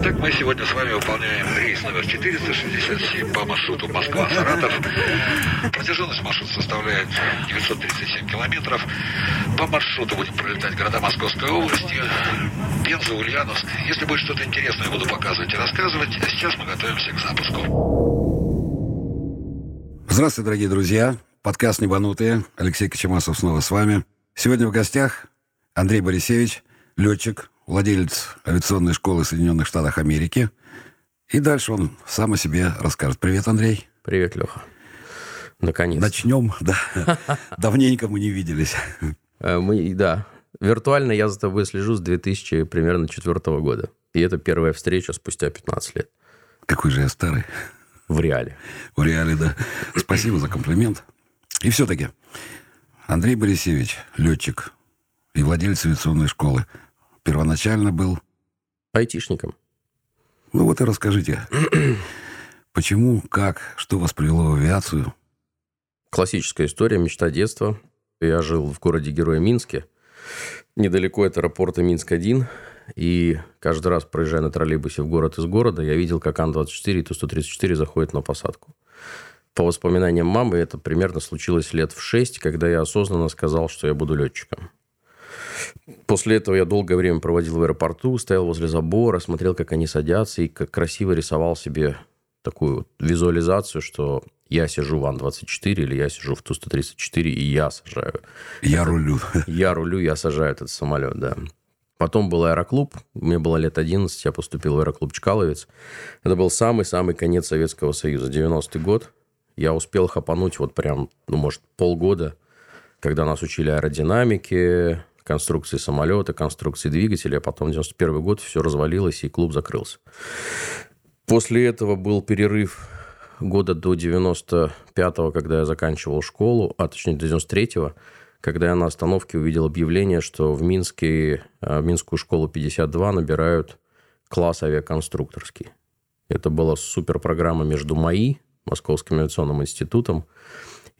Итак, мы сегодня с вами выполняем рейс номер 467 по маршруту Москва-Саратов. Протяженность маршрута составляет 937 километров. По маршруту будем пролетать города Московской области, Пенза, Ульяновск. Если будет что-то интересное, буду показывать и рассказывать. А сейчас мы готовимся к запуску. Здравствуйте, дорогие друзья. Подкаст «Небанутые». Алексей Кочемасов снова с вами. Сегодня в гостях Андрей Борисевич, летчик, владелец авиационной школы Соединенных Штатах Америки. И дальше он сам о себе расскажет. Привет, Андрей. Привет, Леха. Наконец. Начнем, да. Давненько мы не виделись. Э, мы, да. Виртуально я за тобой слежу с 2000 примерно четвертого года. И это первая встреча спустя 15 лет. Какой же я старый. В реале. В реале, да. Спасибо за комплимент. И все-таки, Андрей Борисевич, летчик и владелец авиационной школы, первоначально был... Айтишником. Ну вот и расскажите, почему, как, что вас привело в авиацию? Классическая история, мечта детства. Я жил в городе Героя Минске, недалеко от аэропорта Минск-1. И каждый раз, проезжая на троллейбусе в город из города, я видел, как Ан-24 и Ту-134 заходят на посадку. По воспоминаниям мамы, это примерно случилось лет в шесть, когда я осознанно сказал, что я буду летчиком. После этого я долгое время проводил в аэропорту, стоял возле забора, смотрел, как они садятся, и как красиво рисовал себе такую вот визуализацию, что я сижу в Ан-24 или я сижу в Ту-134, и я сажаю. Я это, рулю. Я рулю, я сажаю этот самолет, да. Потом был аэроклуб. Мне было лет 11, я поступил в аэроклуб «Чкаловец». Это был самый-самый конец Советского Союза, 90-й год. Я успел хапануть вот прям, ну, может, полгода, когда нас учили аэродинамике, конструкции самолета, конструкции двигателя, а потом 91 год все развалилось, и клуб закрылся. После этого был перерыв года до 95-го, когда я заканчивал школу, а точнее до 93-го, когда я на остановке увидел объявление, что в Минске, э, в Минскую школу 52 набирают класс авиаконструкторский. Это была суперпрограмма между МАИ, Московским авиационным институтом,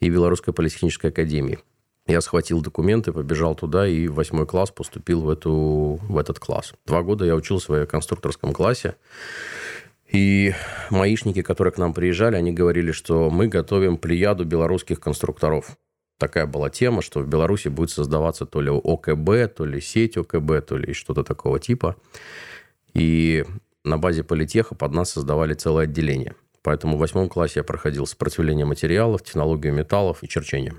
и Белорусской политехнической академией. Я схватил документы, побежал туда и в восьмой класс поступил в, эту, в этот класс. Два года я учился в авиаконструкторском классе. И маишники, которые к нам приезжали, они говорили, что мы готовим плеяду белорусских конструкторов. Такая была тема, что в Беларуси будет создаваться то ли ОКБ, то ли сеть ОКБ, то ли что-то такого типа. И на базе политеха под нас создавали целое отделение. Поэтому в восьмом классе я проходил сопротивление материалов, технологию металлов и черчение.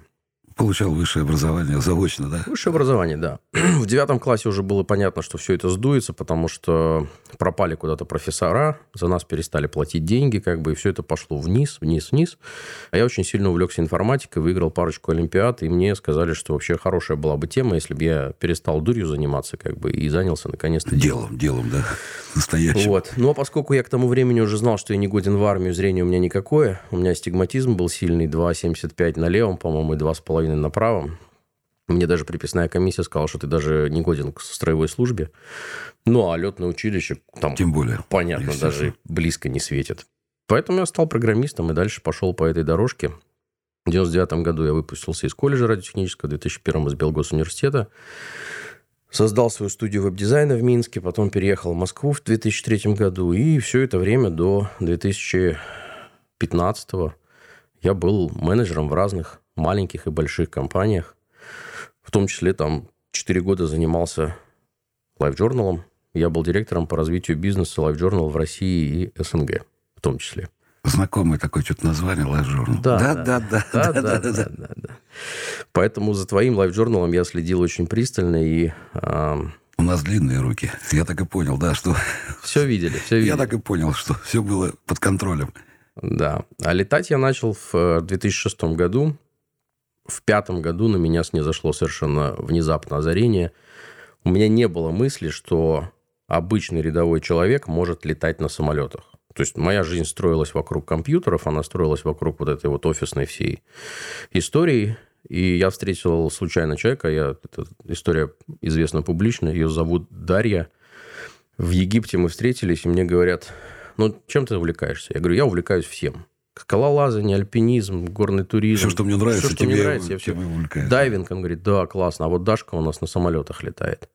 Получал высшее образование заочно, да? Высшее образование, да. В девятом классе уже было понятно, что все это сдуется, потому что пропали куда-то профессора, за нас перестали платить деньги, как бы, и все это пошло вниз, вниз, вниз. А я очень сильно увлекся информатикой, выиграл парочку олимпиад, и мне сказали, что вообще хорошая была бы тема, если бы я перестал дурью заниматься, как бы, и занялся наконец-то делом. Делом, да, настоящим. Вот. Ну, а поскольку я к тому времени уже знал, что я не годен в армию, зрение у меня никакое, у меня астигматизм был сильный, 2,75 на левом, по-моему, и 2,5 Украины направо. Мне даже приписная комиссия сказала, что ты даже не годен к строевой службе. Ну, а летное училище там... Тем более. Понятно, даже близко не светит. Поэтому я стал программистом и дальше пошел по этой дорожке. В 99 году я выпустился из колледжа радиотехнического, в 2001 из Белгосуниверситета. Создал свою студию веб-дизайна в Минске, потом переехал в Москву в 2003 году. И все это время до 2015 я был менеджером в разных маленьких и больших компаниях. В том числе там 4 года занимался Live журналом. Я был директором по развитию бизнеса Live журнал в России и СНГ в том числе. Знакомое такое что-то название Live журнал. Да, да, да, да, да, да, да, да, да. Поэтому за твоим Live журналом я следил очень пристально и... У нас длинные руки. Я так и понял, да, что... Все видели, все видели. Я так и понял, что все было под контролем. Да. А летать я начал в 2006 э, году в пятом году на меня снизошло совершенно внезапно озарение. У меня не было мысли, что обычный рядовой человек может летать на самолетах. То есть моя жизнь строилась вокруг компьютеров, она строилась вокруг вот этой вот офисной всей истории. И я встретил случайно человека, я, эта история известна публично, ее зовут Дарья. В Египте мы встретились, и мне говорят, ну, чем ты увлекаешься? Я говорю, я увлекаюсь всем скалолазание, альпинизм, горный туризм. Все, что мне нравится, все, что тебе, мне нравится, я все. Дайвинг, он говорит, да, классно. А вот Дашка у нас на самолетах летает.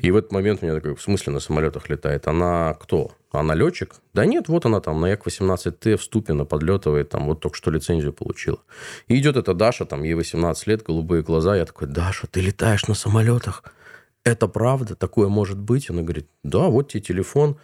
И в этот момент у меня такой, в смысле на самолетах летает? Она кто? Она летчик? Да нет, вот она там на Як-18Т в Ступино подлетывает, там вот только что лицензию получила. И идет эта Даша, там ей 18 лет, голубые глаза. Я такой, Даша, ты летаешь на самолетах? Это правда? Такое может быть? Она говорит, да, вот тебе телефон.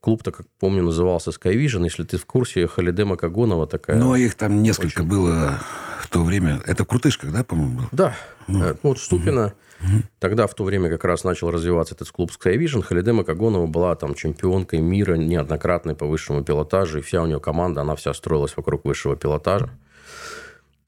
Клуб-то, как помню, назывался Skyvision. Если ты в курсе, Халиде Макагонова такая. Ну, а их там несколько очень... было в то время. Это в Крутышках, да, по-моему? Был? Да. Ну. Вот Ступина. Угу. Тогда в то время как раз начал развиваться этот клуб Skyvision. Халиде Макагонова была там чемпионкой мира неоднократной по высшему пилотажу. И вся у нее команда, она вся строилась вокруг высшего пилотажа.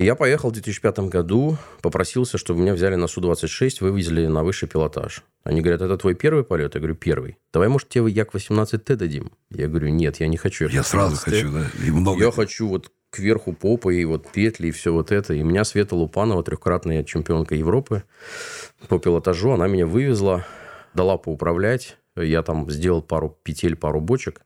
Я поехал в 2005 году, попросился, чтобы меня взяли на Су-26, вывезли на высший пилотаж. Они говорят, это твой первый полет? Я говорю, первый. Давай, может, тебе Як-18Т дадим? Я говорю, нет, я не хочу. Я сразу хочу, да, и много. Я хочу вот кверху попы и вот петли и все вот это. И меня Света Лупанова, трехкратная чемпионка Европы по пилотажу, она меня вывезла, дала поуправлять. Я там сделал пару петель, пару бочек,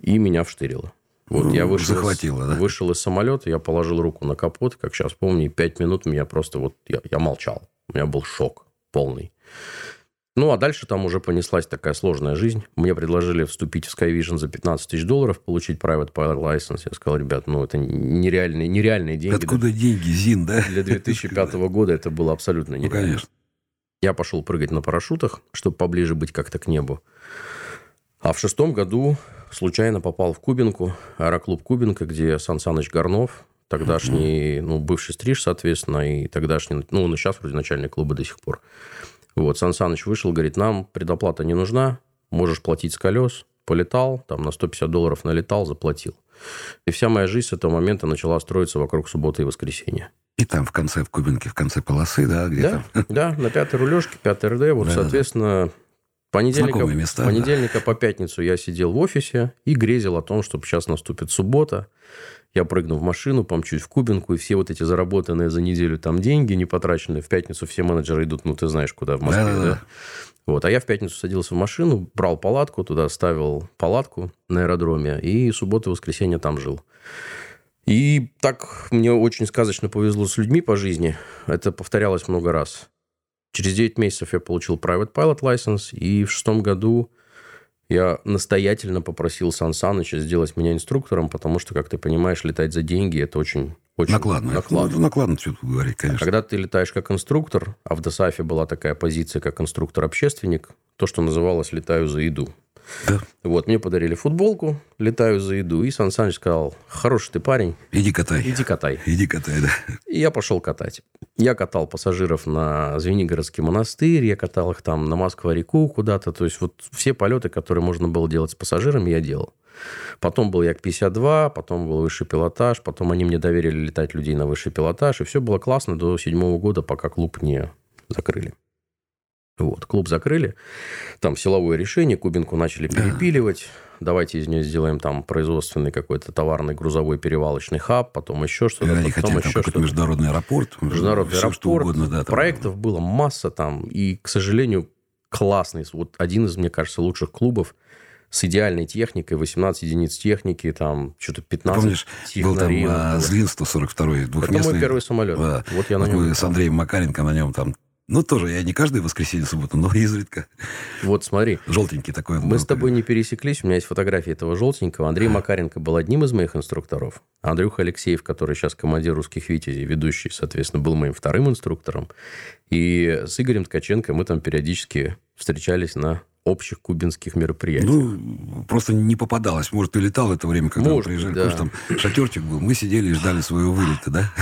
и меня вштырило. Вот ну, я вышел, захватило, из, да? вышел из самолета, я положил руку на капот, как сейчас помню, и пять минут меня просто вот... Я, я молчал. У меня был шок полный. Ну, а дальше там уже понеслась такая сложная жизнь. Мне предложили вступить в Skyvision за 15 тысяч долларов, получить private pilot license. Я сказал, ребят, ну, это нереальные, нереальные деньги. Откуда да? деньги, Зин, да? Для 2005 года это было абсолютно нереально. Ну, конечно. Я пошел прыгать на парашютах, чтобы поближе быть как-то к небу. А в шестом году случайно попал в Кубинку, аэроклуб Кубинка, где Сан Саныч Горнов, тогдашний, ну, бывший стриж, соответственно, и тогдашний, ну, он и сейчас вроде начальник клуба до сих пор. Вот, Сан Саныч вышел, говорит, нам предоплата не нужна, можешь платить с колес. Полетал, там на 150 долларов налетал, заплатил. И вся моя жизнь с этого момента начала строиться вокруг субботы и воскресенья. И там в конце, в Кубинке, в конце полосы, да, где-то? Да, да, на пятой рулежке, пятый РД. Вот, да, соответственно, понедельника, места, понедельника да. по пятницу я сидел в офисе и грезил о том, что сейчас наступит суббота, я прыгну в машину, помчусь в Кубинку, и все вот эти заработанные за неделю там деньги, не потраченные, в пятницу все менеджеры идут, ну, ты знаешь, куда, в Москве, да? да? Вот. А я в пятницу садился в машину, брал палатку, туда ставил палатку на аэродроме, и субботу и воскресенье там жил. И так мне очень сказочно повезло с людьми по жизни. Это повторялось много раз. Через 9 месяцев я получил private pilot license, и в шестом году я настоятельно попросил Сан Саныча сделать меня инструктором, потому что, как ты понимаешь, летать за деньги – это очень, очень накладно. Накладно, ну, накладно что тут говорить, конечно. А когда ты летаешь как инструктор, а в ДОСАФе была такая позиция, как инструктор-общественник, то, что называлось «летаю за еду». Да. Вот, мне подарили футболку, летаю за еду, и Сан Саныч сказал, хороший ты парень. Иди катай. Иди катай. Иди катай, да. И я пошел катать. Я катал пассажиров на Звенигородский монастырь, я катал их там на Москва-реку куда-то. То есть, вот все полеты, которые можно было делать с пассажирами, я делал. Потом был Як-52, потом был высший пилотаж, потом они мне доверили летать людей на высший пилотаж, и все было классно до седьмого года, пока клуб не закрыли. Вот, клуб закрыли, там силовое решение, Кубинку начали перепиливать, давайте из нее сделаем там производственный какой-то товарный грузовой перевалочный хаб, потом еще что-то. Они потом хотят еще какой-то международный аэропорт. Международный все, аэропорт. Что угодно, да, там... Проектов было масса там, и, к сожалению, классный, вот один из, мне кажется, лучших клубов с идеальной техникой, 18 единиц техники, там что-то 15 Помнишь, был там а, Злин 142 двухместный. Это мой первый самолет. Да. Вот я на нем... Мы с Андреем Макаренко на нем там ну, тоже я не каждое воскресенье, субботу, но изредка. Вот смотри. Желтенький такой. Мы с тобой не пересеклись. У меня есть фотография этого желтенького. Андрей Макаренко был одним из моих инструкторов. Андрюха Алексеев, который сейчас командир русских витязей, ведущий, соответственно, был моим вторым инструктором. И с Игорем Ткаченко мы там периодически встречались на общих кубинских мероприятий. Ну, просто не попадалось. Может, ты летал в это время, когда Может, мы приезжали. Да. Потому что там шатерчик был. Мы сидели и ждали своего вылета, да?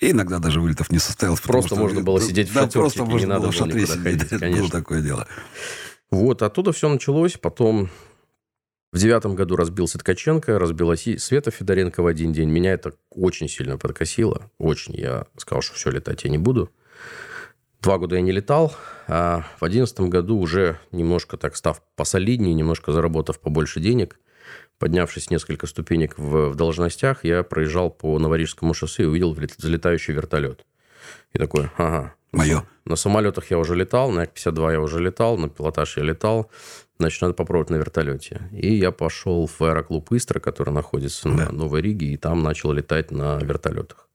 И иногда даже вылетов не состоялось. Просто можно было сидеть в шатерчике, просто не надо было никуда сидеть. ходить, конечно. Было такое дело. Вот, оттуда все началось. Потом в девятом году разбился Ткаченко, разбилась Света Федоренко в один день. Меня это очень сильно подкосило. Очень. Я сказал, что все, летать я не буду. Два года я не летал, а в одиннадцатом году уже немножко так став посолиднее, немножко заработав побольше денег, поднявшись несколько ступенек в, в должностях, я проезжал по Новорижскому шоссе и увидел взлетающий вертолет. И такой, ага. Мое. На самолетах я уже летал, на Як-52 я уже летал, на пилотаж я летал. Значит, надо попробовать на вертолете. И я пошел в аэроклуб Истра, который находится да. на Новой Риге, и там начал летать на вертолетах.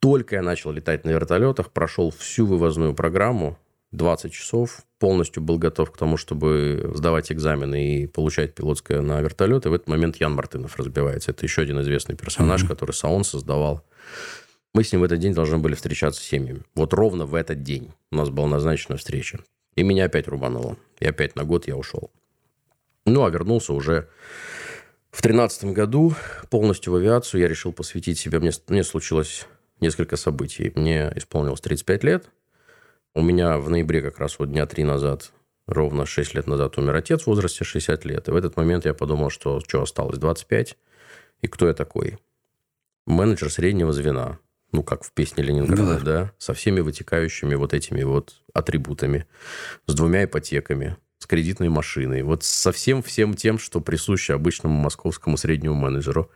Только я начал летать на вертолетах, прошел всю вывозную программу, 20 часов, полностью был готов к тому, чтобы сдавать экзамены и получать пилотское на вертолет. И в этот момент Ян Мартынов разбивается. Это еще один известный персонаж, mm-hmm. который Саон создавал. Мы с ним в этот день должны были встречаться с семьями. Вот ровно в этот день у нас была назначена встреча. И меня опять рубануло. И опять на год я ушел. Ну, а вернулся уже в тринадцатом году полностью в авиацию. Я решил посвятить себя. Мне, мне случилось несколько событий. Мне исполнилось 35 лет. У меня в ноябре как раз вот дня три назад, ровно 6 лет назад умер отец в возрасте 60 лет. И в этот момент я подумал, что что осталось, 25? И кто я такой? Менеджер среднего звена. Ну, как в песне Ленинграда, да. да? Со всеми вытекающими вот этими вот атрибутами. С двумя ипотеками с кредитной машиной. Вот со всем всем тем, что присуще обычному московскому среднему менеджеру.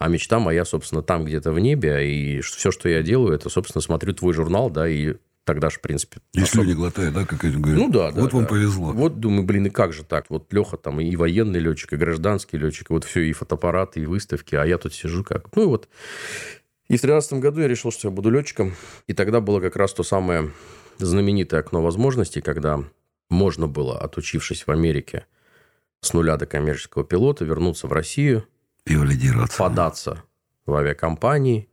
А мечта моя, собственно, там где-то в небе. И все, что я делаю, это, собственно, смотрю твой журнал, да, и тогда же, в принципе... И особо... слюни глотает, да, как эти говорят? Ну, да, да. Вот да, вам да. повезло. Вот, думаю, блин, и как же так? Вот Леха там и военный летчик, и гражданский летчик, и вот все, и фотоаппараты, и выставки, а я тут сижу как... Ну, и вот... И в 2013 году я решил, что я буду летчиком. И тогда было как раз то самое знаменитое окно возможностей, когда можно было, отучившись в Америке с нуля до коммерческого пилота, вернуться в Россию, и валидироваться. податься в авиакомпании.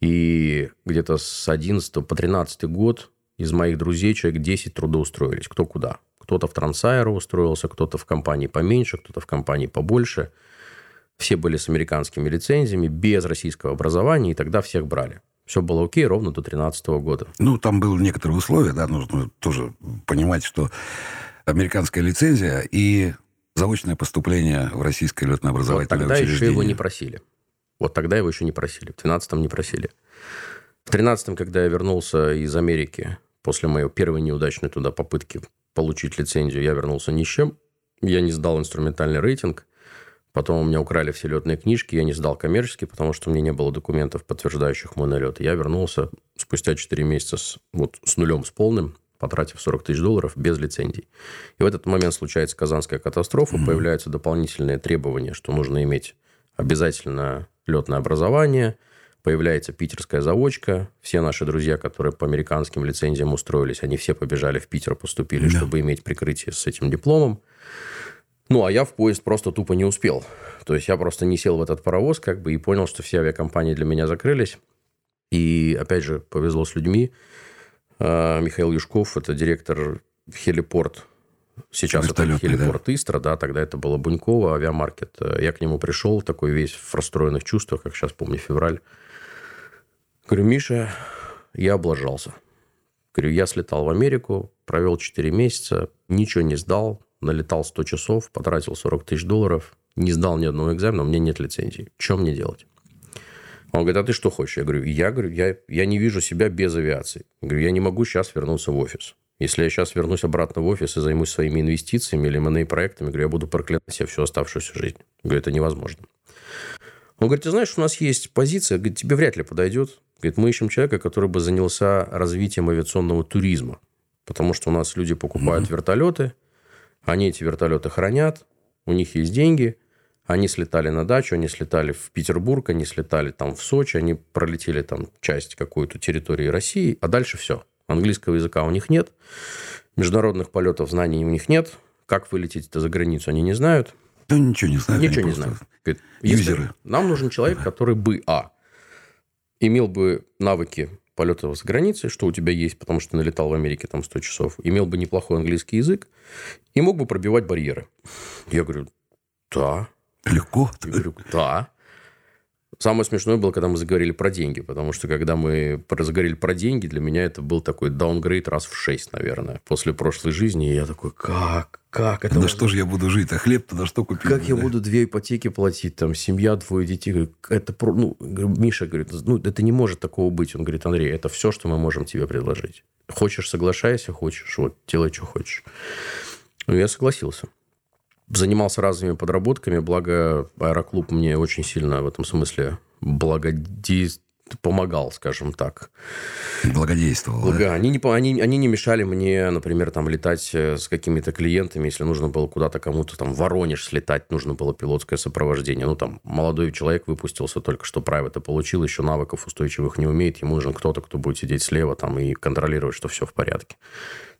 И где-то с 11 по 13 год из моих друзей человек 10 трудоустроились. Кто куда. Кто-то в Трансайро устроился, кто-то в компании поменьше, кто-то в компании побольше. Все были с американскими лицензиями, без российского образования, и тогда всех брали. Все было окей ровно до 2013 года. Ну, там было некоторые условия, да, нужно тоже понимать, что американская лицензия и заочное поступление в российское летно-образовательное вот тогда учреждение. еще его не просили. Вот тогда его еще не просили. В 2013 не просили. В 2013 когда я вернулся из Америки после моей первой неудачной туда попытки получить лицензию, я вернулся ни с чем. Я не сдал инструментальный рейтинг. Потом у меня украли все летные книжки, я не сдал коммерческий, потому что у меня не было документов, подтверждающих мой налет. Я вернулся спустя 4 месяца с, вот, с нулем, с полным, потратив 40 тысяч долларов без лицензий. И в этот момент случается казанская катастрофа, mm-hmm. появляются дополнительные требования, что нужно иметь обязательно летное образование, появляется питерская заочка. Все наши друзья, которые по американским лицензиям устроились, они все побежали в Питер, поступили, да. чтобы иметь прикрытие с этим дипломом. Ну, а я в поезд просто тупо не успел. То есть я просто не сел в этот паровоз, как бы, и понял, что все авиакомпании для меня закрылись. И, опять же, повезло с людьми. А, Михаил Юшков, это директор Хелипорт. Сейчас это Хелипорт да. Истра, да, тогда это было Бунькова, авиамаркет. Я к нему пришел, такой весь в расстроенных чувствах, как сейчас помню, февраль. Говорю, Миша, я облажался. Говорю, я слетал в Америку, провел 4 месяца, ничего не сдал, налетал 100 часов, потратил 40 тысяч долларов, не сдал ни одного экзамена, у меня нет лицензии. Что мне делать? Он говорит, а ты что хочешь? Я говорю, я, говорю, я, я не вижу себя без авиации. Я говорю, я не могу сейчас вернуться в офис. Если я сейчас вернусь обратно в офис и займусь своими инвестициями или M&A-проектами, говорю, я буду проклинать себя всю оставшуюся жизнь. Я говорю, это невозможно. Он говорит, ты знаешь, у нас есть позиция, говорит, тебе вряд ли подойдет. Говорит, мы ищем человека, который бы занялся развитием авиационного туризма. Потому что у нас люди покупают mm-hmm. вертолеты, они эти вертолеты хранят, у них есть деньги, они слетали на дачу, они слетали в Петербург, они слетали там в Сочи, они пролетели там часть какую-то территории России, а дальше все. Английского языка у них нет, международных полетов знаний у них нет, как вылететь-то за границу они не знают. Да ничего не знают. Ничего не знают. Говорит, Юзеры. Нам нужен человек, который бы, а, имел бы навыки полетов за границей, что у тебя есть, потому что ты налетал в Америке там 100 часов, имел бы неплохой английский язык и мог бы пробивать барьеры. Я говорю, да. Легко? Я говорю, да. Самое смешное было, когда мы заговорили про деньги, потому что когда мы заговорили про деньги, для меня это был такой даунгрейд раз в шесть, наверное, после прошлой жизни. И я такой, как? Как это? На что же я буду жить? А хлеб-то на что купить? Как да? я буду две ипотеки платить? Там семья, двое детей. Это ну, Миша говорит, ну, это не может такого быть. Он говорит, Андрей, это все, что мы можем тебе предложить. Хочешь, соглашайся, хочешь, вот, делай, что хочешь. Ну, я согласился занимался разными подработками, благо аэроклуб мне очень сильно в этом смысле благоди... помогал, скажем так. Благодействовал. Благо... Да? Они, не, они, они не мешали мне, например, там летать э, с какими-то клиентами, если нужно было куда-то кому-то там в Воронеж слетать, нужно было пилотское сопровождение. Ну, там, молодой человек выпустился только что прайвета получил, еще навыков устойчивых не умеет, ему нужен кто-то, кто будет сидеть слева там и контролировать, что все в порядке.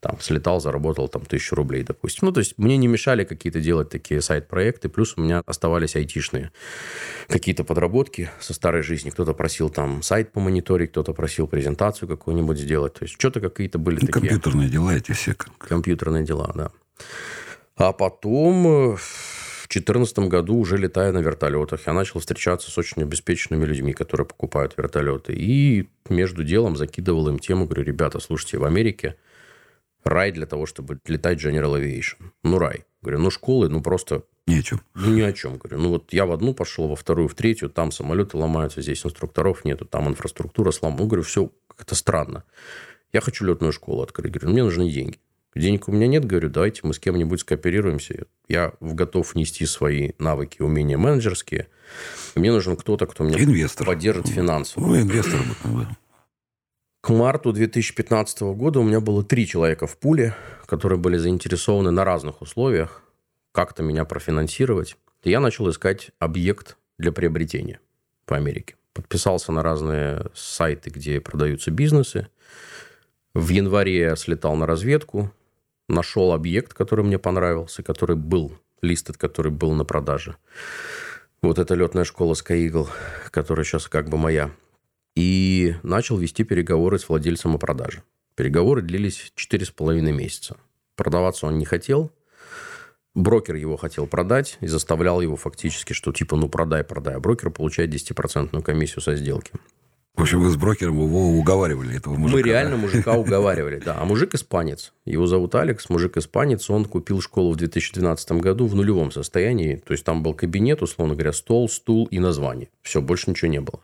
Там, слетал, заработал там тысячу рублей, допустим. Ну, то есть, мне не мешали какие-то делать такие сайт-проекты, плюс у меня оставались айтишные какие-то подработки со старой жизни. Кто-то просил там сайт по мониторить, кто-то просил презентацию какую-нибудь сделать. То есть что-то какие-то были ну, такие... Компьютерные дела эти все. Компьютерные дела, да. А потом э, в 2014 году, уже летая на вертолетах, я начал встречаться с очень обеспеченными людьми, которые покупают вертолеты. И между делом закидывал им тему, говорю, ребята, слушайте, в Америке рай для того, чтобы летать General Aviation. Ну, рай. Говорю, ну, школы, ну, просто ни о чем. Ну, ни о чем, говорю. Ну, вот я в одну пошел, во вторую, в третью, там самолеты ломаются, здесь инструкторов нету, там инфраструктура сломана. Ну, говорю, все как-то странно. Я хочу летную школу открыть. Говорю, мне нужны деньги. Денег у меня нет, говорю, давайте мы с кем-нибудь скооперируемся. Я готов нести свои навыки, умения менеджерские. Мне нужен кто-то, кто меня инвестор. поддержит финансово. Ну, инвестор. К марту 2015 года у меня было три человека в пуле, которые были заинтересованы на разных условиях как-то меня профинансировать. И я начал искать объект для приобретения по Америке. Подписался на разные сайты, где продаются бизнесы. В январе я слетал на разведку, нашел объект, который мне понравился, который был листед, который был на продаже. Вот это летная школа Sky Eagle, которая сейчас как бы моя. И начал вести переговоры с владельцем о продаже. Переговоры длились 4,5 месяца. Продаваться он не хотел – брокер его хотел продать и заставлял его фактически, что типа, ну, продай, продай. А брокер получает 10% комиссию со сделки. В общем, вы с брокером его уговаривали, этого мужика. Мы реально мужика уговаривали, да. А мужик испанец. Его зовут Алекс, мужик испанец. Он купил школу в 2012 году в нулевом состоянии. То есть, там был кабинет, условно говоря, стол, стул и название. Все, больше ничего не было.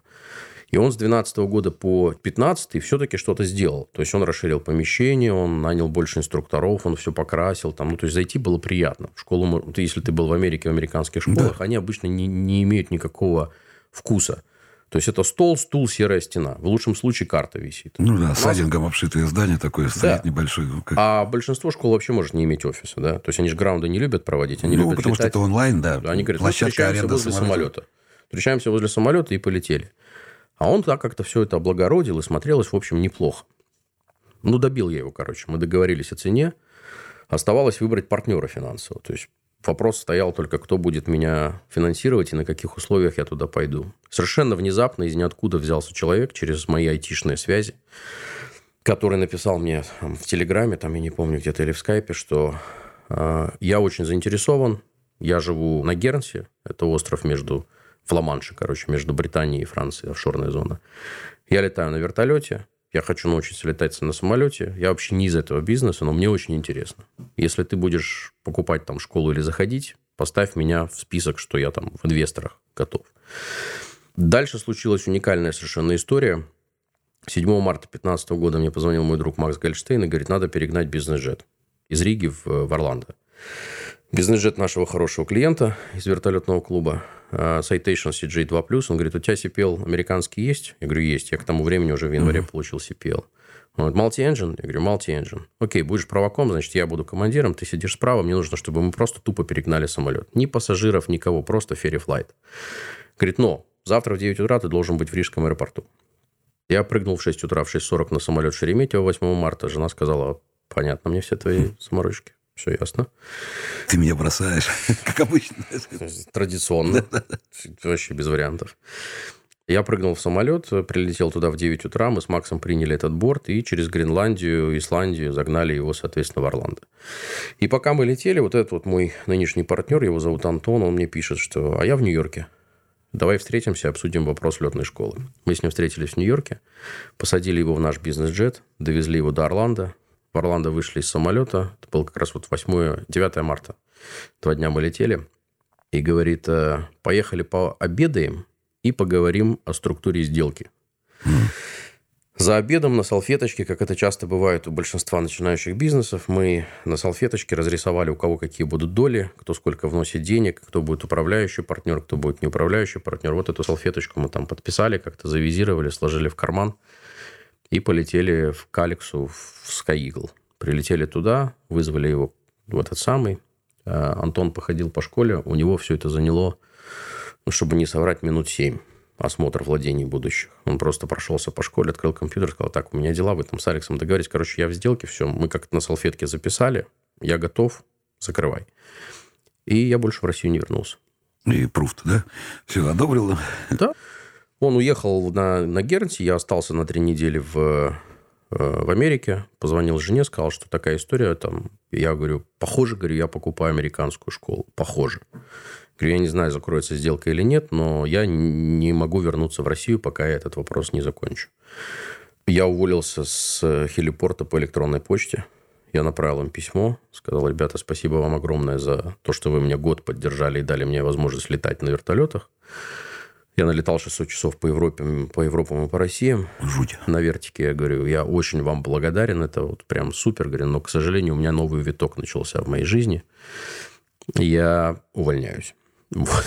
И он с 2012 года по 2015 все-таки что-то сделал. То есть он расширил помещение, он нанял больше инструкторов, он все покрасил. Там, ну, то есть зайти было приятно. В школу, если ты был в Америке, в американских школах, да. они обычно не, не имеют никакого вкуса. То есть это стол, стул, серая стена. В лучшем случае карта висит. Ну да, нас... сайдингом обшитое здание такое стоит да. небольшой. Как... А большинство школ вообще может не иметь офиса, да? То есть они же граунды не любят проводить, они ну, любят потому летать. что это онлайн, да. Они говорят, Площадка ну, встречаемся возле самолета. самолета. Встречаемся возле самолета и полетели. А он так как-то все это облагородил и смотрелось, в общем, неплохо. Ну, добил я его, короче. Мы договорились о цене. Оставалось выбрать партнера финансового. То есть вопрос стоял только, кто будет меня финансировать и на каких условиях я туда пойду. Совершенно внезапно из ниоткуда взялся человек через мои айтишные связи, который написал мне в Телеграме, там, я не помню, где-то или в Скайпе, что э, я очень заинтересован, я живу на Гернсе, это остров между в короче, между Британией и Францией, офшорная зона. Я летаю на вертолете, я хочу научиться летать на самолете. Я вообще не из этого бизнеса, но мне очень интересно. Если ты будешь покупать там школу или заходить, поставь меня в список, что я там в инвесторах готов. Дальше случилась уникальная совершенно история. 7 марта 2015 года мне позвонил мой друг Макс Гольштейн и говорит, надо перегнать бизнес-джет из Риги в, в Орландо. Бизнес-джет нашего хорошего клиента из вертолетного клуба. Э, Citation CJ2+. Он говорит, у тебя CPL американский есть? Я говорю, есть. Я к тому времени уже в январе uh-huh. получил CPL. Он говорит, multi-engine? Я говорю, multi-engine. Окей, будешь праваком, значит, я буду командиром, ты сидишь справа, мне нужно, чтобы мы просто тупо перегнали самолет. Ни пассажиров, никого, просто ferry flight. Говорит, но завтра в 9 утра ты должен быть в Рижском аэропорту. Я прыгнул в 6 утра, в 6.40 на самолет Шереметьево 8 марта. Жена сказала, понятно мне все твои заморочки. Все ясно. Ты меня бросаешь, как обычно. Традиционно. Вообще без вариантов. Я прыгнул в самолет, прилетел туда в 9 утра, мы с Максом приняли этот борт и через Гренландию, Исландию загнали его, соответственно, в Орландо. И пока мы летели, вот этот вот мой нынешний партнер, его зовут Антон, он мне пишет, что «А я в Нью-Йорке». Давай встретимся, обсудим вопрос летной школы. Мы с ним встретились в Нью-Йорке, посадили его в наш бизнес-джет, довезли его до Орландо, в Орландо вышли из самолета. Это было как раз вот 8 9 марта. Два дня мы летели. И говорит, «Э, поехали пообедаем и поговорим о структуре сделки. За обедом на салфеточке, как это часто бывает у большинства начинающих бизнесов, мы на салфеточке разрисовали, у кого какие будут доли, кто сколько вносит денег, кто будет управляющий партнер, кто будет неуправляющий партнер. Вот эту салфеточку мы там подписали, как-то завизировали, сложили в карман и полетели в Каликсу в Eagle. Прилетели туда, вызвали его в этот самый. А, Антон походил по школе, у него все это заняло, ну, чтобы не соврать, минут семь осмотр владений будущих. Он просто прошелся по школе, открыл компьютер, сказал, так, у меня дела, вы там с Алексом договорились. Короче, я в сделке, все, мы как-то на салфетке записали, я готов, закрывай. И я больше в Россию не вернулся. И пруф да? Все одобрил? Да. Он уехал на, на Гернси, я остался на три недели в, э, в Америке, позвонил жене, сказал, что такая история там. Я говорю, похоже, говорю, я покупаю американскую школу. Похоже. Говорю, я не знаю, закроется сделка или нет, но я не могу вернуться в Россию, пока я этот вопрос не закончу. Я уволился с хелипорта по электронной почте. Я направил им письмо, сказал, ребята, спасибо вам огромное за то, что вы меня год поддержали и дали мне возможность летать на вертолетах. Я налетал 600 часов по Европе, по Европам и по России. Жуть. На вертике. Я говорю, я очень вам благодарен. Это вот прям супер. Говорю, но, к сожалению, у меня новый виток начался в моей жизни. Я увольняюсь. Вот.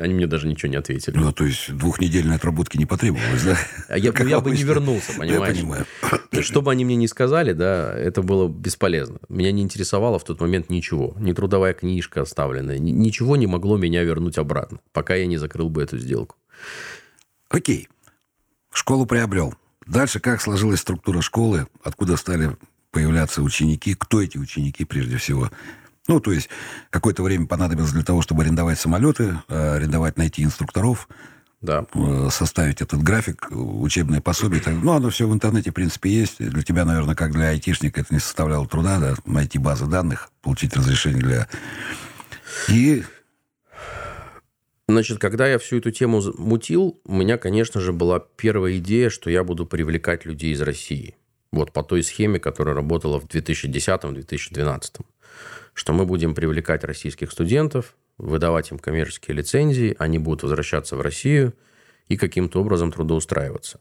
Они мне даже ничего не ответили. Ну, то есть двухнедельной отработки не потребовалось, да? А я, ну, я бы не вернулся, понимаешь? Я понимаю. Что бы они мне не сказали, да, это было бесполезно. Меня не интересовало в тот момент ничего. Ни трудовая книжка оставленная. Ничего не могло меня вернуть обратно, пока я не закрыл бы эту сделку. Окей. Школу приобрел. Дальше как сложилась структура школы? Откуда стали появляться ученики? Кто эти ученики прежде всего? Ну, то есть, какое-то время понадобилось для того, чтобы арендовать самолеты, э, арендовать, найти инструкторов, да. Э, составить этот график, учебное пособие. Ну, оно все в интернете, в принципе, есть. Для тебя, наверное, как для айтишника, это не составляло труда, да, найти базы данных, получить разрешение для... И... Значит, когда я всю эту тему мутил, у меня, конечно же, была первая идея, что я буду привлекать людей из России. Вот по той схеме, которая работала в 2010-2012 что мы будем привлекать российских студентов, выдавать им коммерческие лицензии, они будут возвращаться в Россию и каким-то образом трудоустраиваться.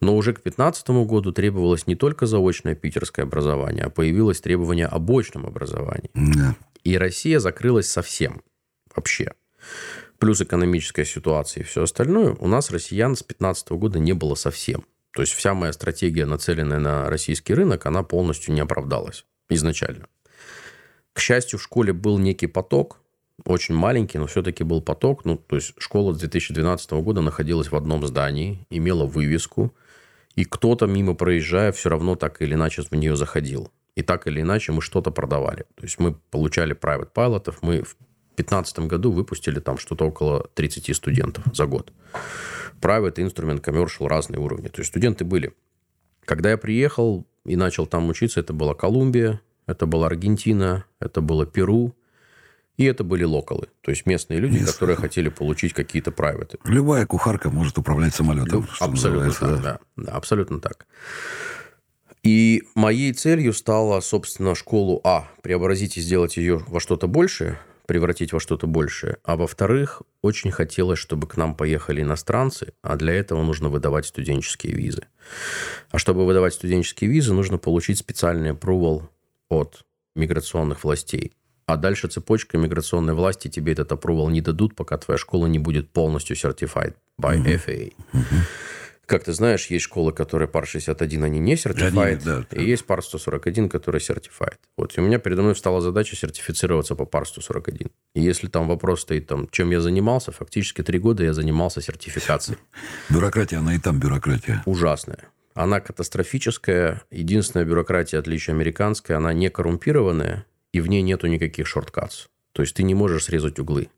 Но уже к 2015 году требовалось не только заочное питерское образование, а появилось требование о очном образовании. Да. И Россия закрылась совсем. Вообще. Плюс экономическая ситуация и все остальное. У нас россиян с 2015 года не было совсем. То есть вся моя стратегия, нацеленная на российский рынок, она полностью не оправдалась изначально. К счастью, в школе был некий поток, очень маленький, но все-таки был поток. Ну, то есть школа с 2012 года находилась в одном здании, имела вывеску, и кто-то мимо проезжая все равно так или иначе в нее заходил. И так или иначе мы что-то продавали. То есть мы получали private пилотов, мы 2015 году выпустили там что-то около 30 студентов за год. Private, instrument, commercial, разные уровни. То есть студенты были. Когда я приехал и начал там учиться, это была Колумбия, это была Аргентина, это было Перу, и это были локалы, то есть местные люди, Местные. которые хотели получить какие-то прайветы. Любая кухарка может управлять самолетом. Абсолютно так, да. да. Абсолютно так. И моей целью стало, собственно, школу А преобразить и сделать ее во что-то большее, превратить во что-то большее. А во-вторых, очень хотелось, чтобы к нам поехали иностранцы, а для этого нужно выдавать студенческие визы. А чтобы выдавать студенческие визы, нужно получить специальный approval от миграционных властей. А дальше цепочка миграционной власти тебе этот approval не дадут, пока твоя школа не будет полностью certified by uh-huh. FAA. Uh-huh. Как ты знаешь, есть школы, которые PAR 61, они не certified, да, и есть PAR 141, который certified. Вот, и у меня передо мной встала задача сертифицироваться по PAR 141. И если там вопрос стоит, там, чем я занимался, фактически три года я занимался сертификацией. Бюрократия, она и там бюрократия. Ужасная. Она катастрофическая. Единственная бюрократия, отличие американская, она не коррумпированная, и в ней нету никаких шорткатс. То есть ты не можешь срезать углы.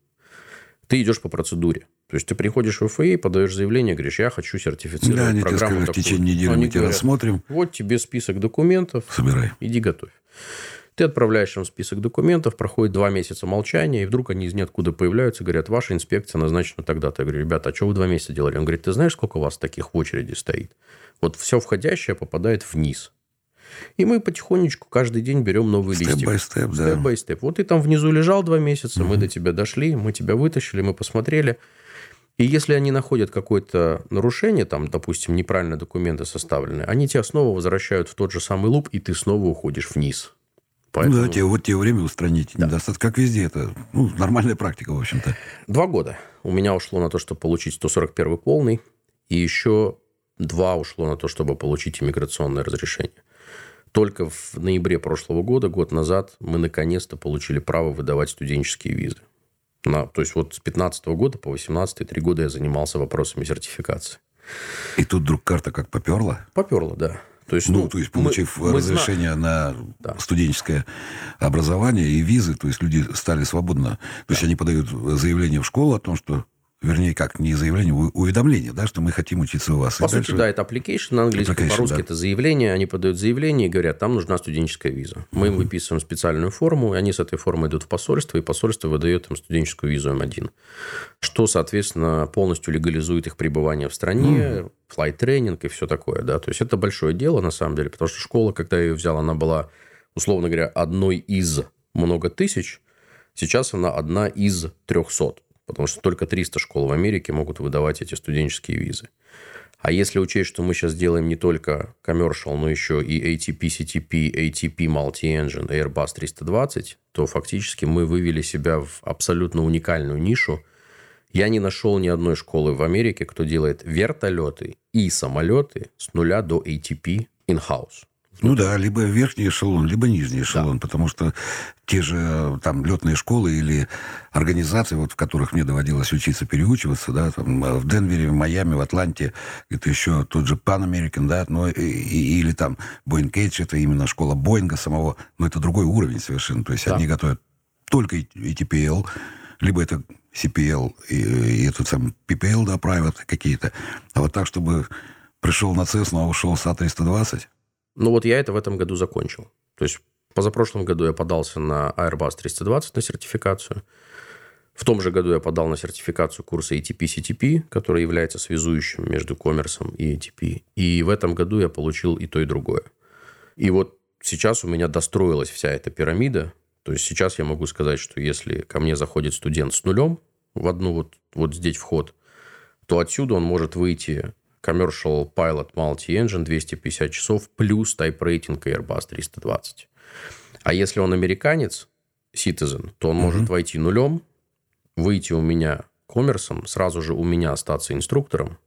Ты идешь по процедуре. То есть ты приходишь в ФАИ, подаешь заявление, говоришь, я хочу сертифицировать да, они программу сказали, в течение недели мы тебя рассмотрим. Вот тебе список документов. Собирай. Иди готовь. Ты отправляешь им список документов, проходит два месяца молчания, и вдруг они из ниоткуда появляются, говорят, ваша инспекция назначена тогда-то. Я говорю, ребята, а что вы два месяца делали? Он говорит, ты знаешь, сколько у вас таких в очереди стоит? Вот все входящее попадает вниз. И мы потихонечку каждый день берем новый степ листик. Степ by степ, да. степ. Вот ты там внизу лежал два месяца, угу. мы до тебя дошли, мы тебя вытащили, мы посмотрели. И если они находят какое-то нарушение, там, допустим, неправильно документы составлены, они тебя снова возвращают в тот же самый луп, и ты снова уходишь вниз. Поэтому... Ну да, тебе, вот тебе время устранить да. недостаток. Как везде, это ну, нормальная практика, в общем-то. Два года у меня ушло на то, чтобы получить 141 полный, и еще два ушло на то, чтобы получить иммиграционное разрешение. Только в ноябре прошлого года, год назад, мы наконец-то получили право выдавать студенческие визы. На, то есть вот с 15 года по 18 три года я занимался вопросами сертификации. И тут вдруг карта как поперла? Поперла, да. То есть, ну, ну, то есть, получив мы, разрешение мы на да. студенческое образование и визы, то есть люди стали свободно. То да. есть они подают заявление в школу о том, что вернее, как не заявление, уведомление, да, что мы хотим учиться у вас. По и сути, дальше... да, это application на английском, application, по-русски да. это заявление, они подают заявление и говорят, там нужна студенческая виза. Мы им выписываем специальную форму, и они с этой формой идут в посольство, и посольство выдает им студенческую визу М1, что, соответственно, полностью легализует их пребывание в стране, mm флайт-тренинг и все такое, да, то есть это большое дело, на самом деле, потому что школа, когда я ее взял, она была, условно говоря, одной из много тысяч, сейчас она одна из трехсот потому что только 300 школ в Америке могут выдавать эти студенческие визы. А если учесть, что мы сейчас делаем не только commercial, но еще и ATP, CTP, ATP Multi-Engine, Airbus 320, то фактически мы вывели себя в абсолютно уникальную нишу. Я не нашел ни одной школы в Америке, кто делает вертолеты и самолеты с нуля до ATP in-house. Ну да, либо верхний эшелон, либо нижний эшелон, да. потому что те же там летные школы или организации, вот в которых мне доводилось учиться, переучиваться, да, там, в Денвере, в Майами, в Атланте, это еще тот же Pan American, да, но, и, или там Boeing Cage, это именно школа Боинга самого, но это другой уровень совершенно, то есть да. они готовят только ETPL, либо это CPL и, и этот сам PPL, да, private какие-то, а вот так, чтобы пришел на Cessna, а ушел с А320, ну вот я это в этом году закончил. То есть позапрошлом году я подался на Airbus 320 на сертификацию. В том же году я подал на сертификацию курса ATP-CTP, который является связующим между коммерсом и ATP. И в этом году я получил и то, и другое. И вот сейчас у меня достроилась вся эта пирамида. То есть сейчас я могу сказать, что если ко мне заходит студент с нулем в одну вот, вот здесь вход, то отсюда он может выйти Commercial Pilot Multi-Engine 250 часов плюс Rating Airbus 320. А если он американец, citizen, то он mm-hmm. может войти нулем, выйти у меня коммерсом, сразу же у меня остаться инструктором,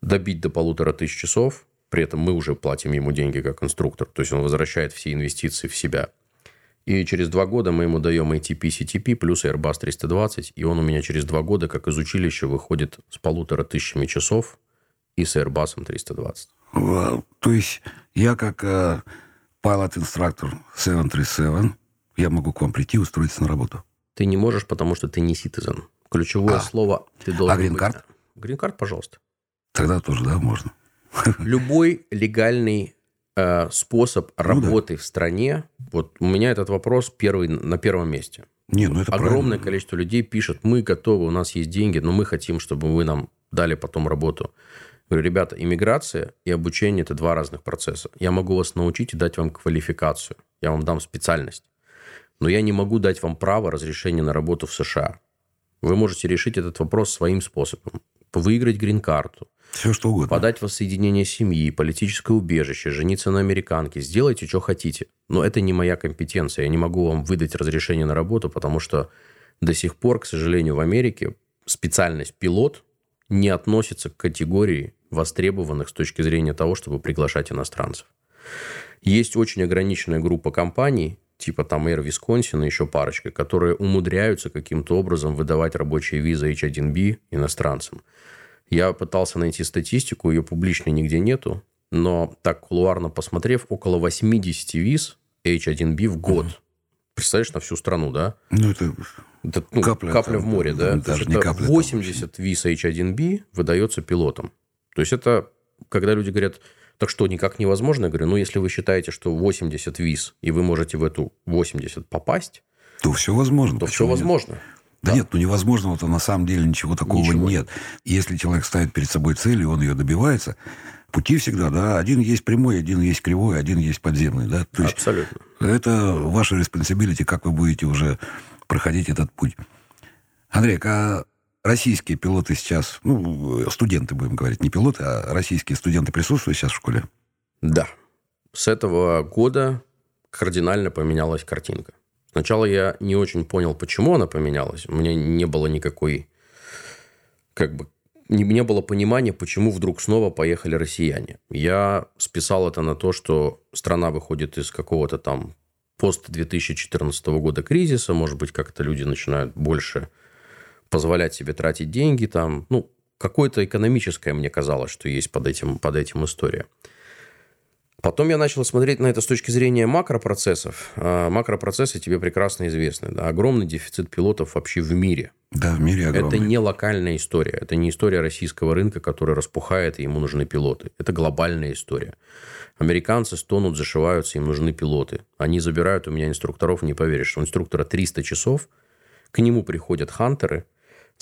добить до полутора тысяч часов, при этом мы уже платим ему деньги как инструктор, то есть он возвращает все инвестиции в себя. И через два года мы ему даем ATP, CTP плюс Airbus 320, и он у меня через два года, как из училища, выходит с полутора тысячами часов – и с Airbus 320. То есть я как э, pilot-инструктор 737, я могу к вам прийти и устроиться на работу? Ты не можешь, потому что ты не citizen. Ключевое а. слово ты должен А грин-карт? Грин-карт, пожалуйста. Тогда тоже, да, можно. Любой легальный э, способ работы ну, да. в стране, вот у меня этот вопрос первый на первом месте. Не, ну это Огромное правильно. количество людей пишет, мы готовы, у нас есть деньги, но мы хотим, чтобы вы нам дали потом работу. Говорю, ребята, иммиграция и обучение – это два разных процесса. Я могу вас научить и дать вам квалификацию. Я вам дам специальность. Но я не могу дать вам право разрешения на работу в США. Вы можете решить этот вопрос своим способом. Выиграть грин-карту. Все что угодно. Подать воссоединение семьи, политическое убежище, жениться на американке. Сделайте, что хотите. Но это не моя компетенция. Я не могу вам выдать разрешение на работу, потому что до сих пор, к сожалению, в Америке специальность пилот не относится к категории востребованных с точки зрения того, чтобы приглашать иностранцев. Есть очень ограниченная группа компаний, типа там Air Wisconsin и еще парочка, которые умудряются каким-то образом выдавать рабочие визы H1B иностранцам. Я пытался найти статистику, ее публично нигде нету, но так кулуарно посмотрев, около 80 виз H1B в год. Угу. Представляешь, на всю страну, да? Ну, это, это ну, капля, капля в море, да? Даже не капля. 80 виз H1B выдается пилотам. То есть это, когда люди говорят, так что, никак невозможно? Я говорю, ну, если вы считаете, что 80 виз, и вы можете в эту 80 попасть... То все возможно. То все возможно. Да, да нет, ну невозможного-то на самом деле ничего такого ничего нет. Если человек ставит перед собой цель, и он ее добивается, пути всегда, да, один есть прямой, один есть кривой, один есть подземный, да. То есть Абсолютно. Это ваша responsibility, как вы будете уже проходить этот путь. Андрей, а российские пилоты сейчас, ну, студенты, будем говорить, не пилоты, а российские студенты присутствуют сейчас в школе? Да. С этого года кардинально поменялась картинка. Сначала я не очень понял, почему она поменялась. У меня не было никакой, как бы, не, не было понимания, почему вдруг снова поехали россияне. Я списал это на то, что страна выходит из какого-то там пост 2014 года кризиса, может быть, как-то люди начинают больше позволять себе тратить деньги там, ну, какое-то экономическое мне казалось, что есть под этим, под этим история. Потом я начал смотреть на это с точки зрения макропроцессов. А макропроцессы тебе прекрасно известны. Да? Огромный дефицит пилотов вообще в мире. Да, в мире огромный. Это не локальная история. Это не история российского рынка, который распухает, и ему нужны пилоты. Это глобальная история. Американцы стонут, зашиваются, им нужны пилоты. Они забирают у меня инструкторов, не поверишь, у инструктора 300 часов, к нему приходят хантеры,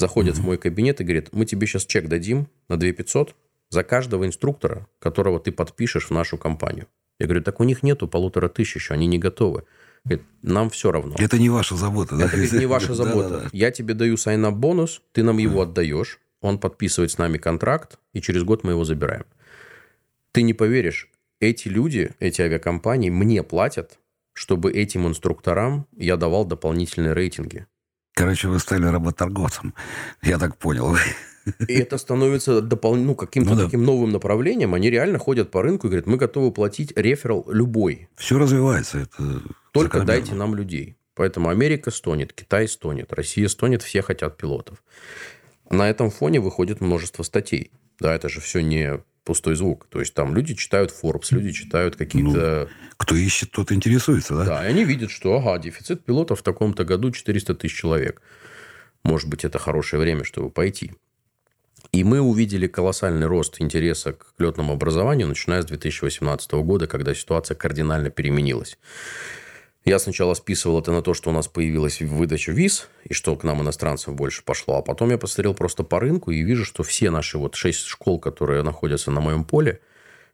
заходят угу. в мой кабинет и говорят, мы тебе сейчас чек дадим на 2500 за каждого инструктора, которого ты подпишешь в нашу компанию. Я говорю, так у них нету полутора тысяч еще, они не готовы. Говорит, нам все равно. Это не ваша забота. Это говорит, не ваша забота. Я тебе даю сайнап бонус, ты нам его отдаешь, он подписывает с нами контракт, и через год мы его забираем. Ты не поверишь, эти люди, эти авиакомпании мне платят, чтобы этим инструкторам я давал дополнительные рейтинги. Короче, вы стали работорговцем. Я так понял. И это становится допол... ну, каким-то ну, да. таким новым направлением. Они реально ходят по рынку и говорят, мы готовы платить реферал любой. Все развивается. Это Только дайте нам людей. Поэтому Америка стонет, Китай стонет, Россия стонет, все хотят пилотов. На этом фоне выходит множество статей. Да, это же все не пустой звук. То есть там люди читают Forbes, люди читают какие-то... Ну, кто ищет, тот интересуется, да? Да, и они видят, что, ага, дефицит пилотов в таком-то году 400 тысяч человек. Может быть, это хорошее время, чтобы пойти. И мы увидели колоссальный рост интереса к летному образованию, начиная с 2018 года, когда ситуация кардинально переменилась. Я сначала списывал это на то, что у нас появилась выдача виз, и что к нам иностранцев больше пошло. А потом я посмотрел просто по рынку и вижу, что все наши вот шесть школ, которые находятся на моем поле,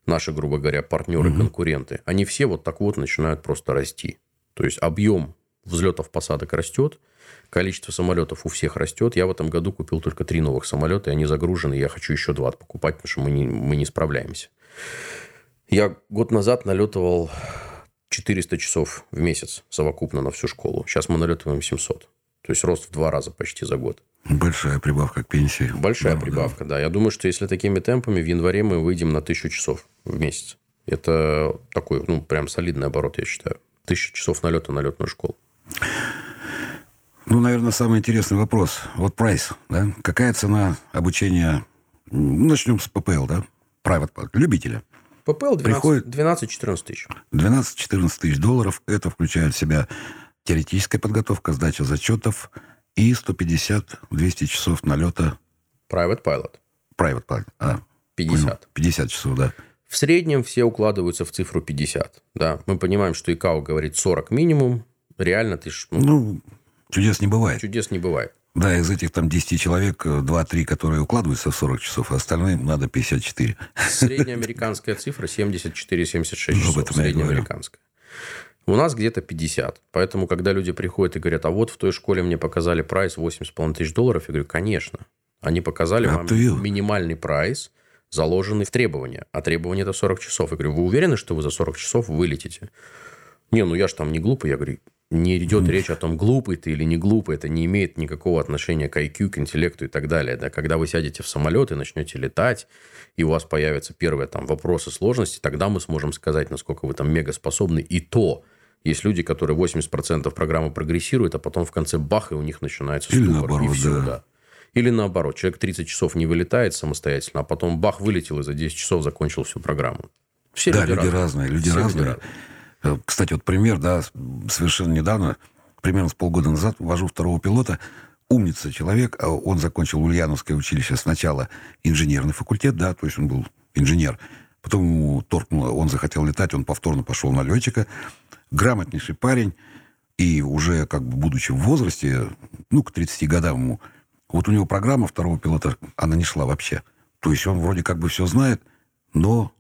наши, грубо говоря, партнеры, угу. конкуренты, они все вот так вот начинают просто расти. То есть объем взлетов посадок растет, количество самолетов у всех растет. Я в этом году купил только три новых самолета, и они загружены. Я хочу еще два покупать, потому что мы не, мы не справляемся. Я год назад налетывал 400 часов в месяц совокупно на всю школу. Сейчас мы налетываем 700. То есть рост в два раза почти за год. Большая прибавка к пенсии. Большая да, прибавка, да. да. Я думаю, что если такими темпами, в январе мы выйдем на 1000 часов в месяц. Это такой, ну, прям солидный оборот, я считаю. Тысяча часов налета на летную школу. Ну, наверное, самый интересный вопрос. Вот прайс, да? Какая цена обучения? Начнем с ППЛ, да? Private, любителя. ППЛ 12-14 тысяч. 12-14 тысяч долларов. Это включает в себя теоретическая подготовка, сдача зачетов и 150-200 часов налета. Private Pilot. Private Pilot, а. 50. Понял. 50 часов, да. В среднем все укладываются в цифру 50. Да. Мы понимаем, что ИКАО говорит 40 минимум. Реально ты... Ну, ну, чудес не бывает. Чудес не бывает. Да, из этих там 10 человек, 2-3, которые укладываются в 40 часов, а остальным надо 54. Средняя американская цифра 74-76 ну, часов. Среднеамериканская. У нас где-то 50. Поэтому, когда люди приходят и говорят, а вот в той школе мне показали прайс 8,5 тысяч долларов, я говорю, конечно. Они показали а вам минимальный прайс, заложенный в требования. А требование это 40 часов. Я говорю, вы уверены, что вы за 40 часов вылетите? Не, ну я же там не глупый. Я говорю, не идет речь о том, глупый ты или не глупый. Это не имеет никакого отношения к IQ, к интеллекту и так далее. Да? Когда вы сядете в самолет и начнете летать, и у вас появятся первые там вопросы сложности, тогда мы сможем сказать, насколько вы там мега способны. И то, есть люди, которые 80% программы прогрессируют, а потом в конце бах, и у них начинается ступор. Или наоборот, и все, да. да. Или наоборот, человек 30 часов не вылетает самостоятельно, а потом бах, вылетел и за 10 часов закончил всю программу. Все да, люди, люди разные. разные люди Все разные. Люди разные. Э, кстати, вот пример, да, совершенно недавно, примерно с полгода назад, вожу второго пилота, умница человек, а он закончил Ульяновское училище сначала инженерный факультет, да, то есть он был инженер, потом ему торкнуло, он захотел летать, он повторно пошел на летчика, грамотнейший парень, и уже как бы будучи в возрасте, ну, к 30 годам ему, вот у него программа второго пилота, она не шла вообще. То есть он вроде как бы все знает, но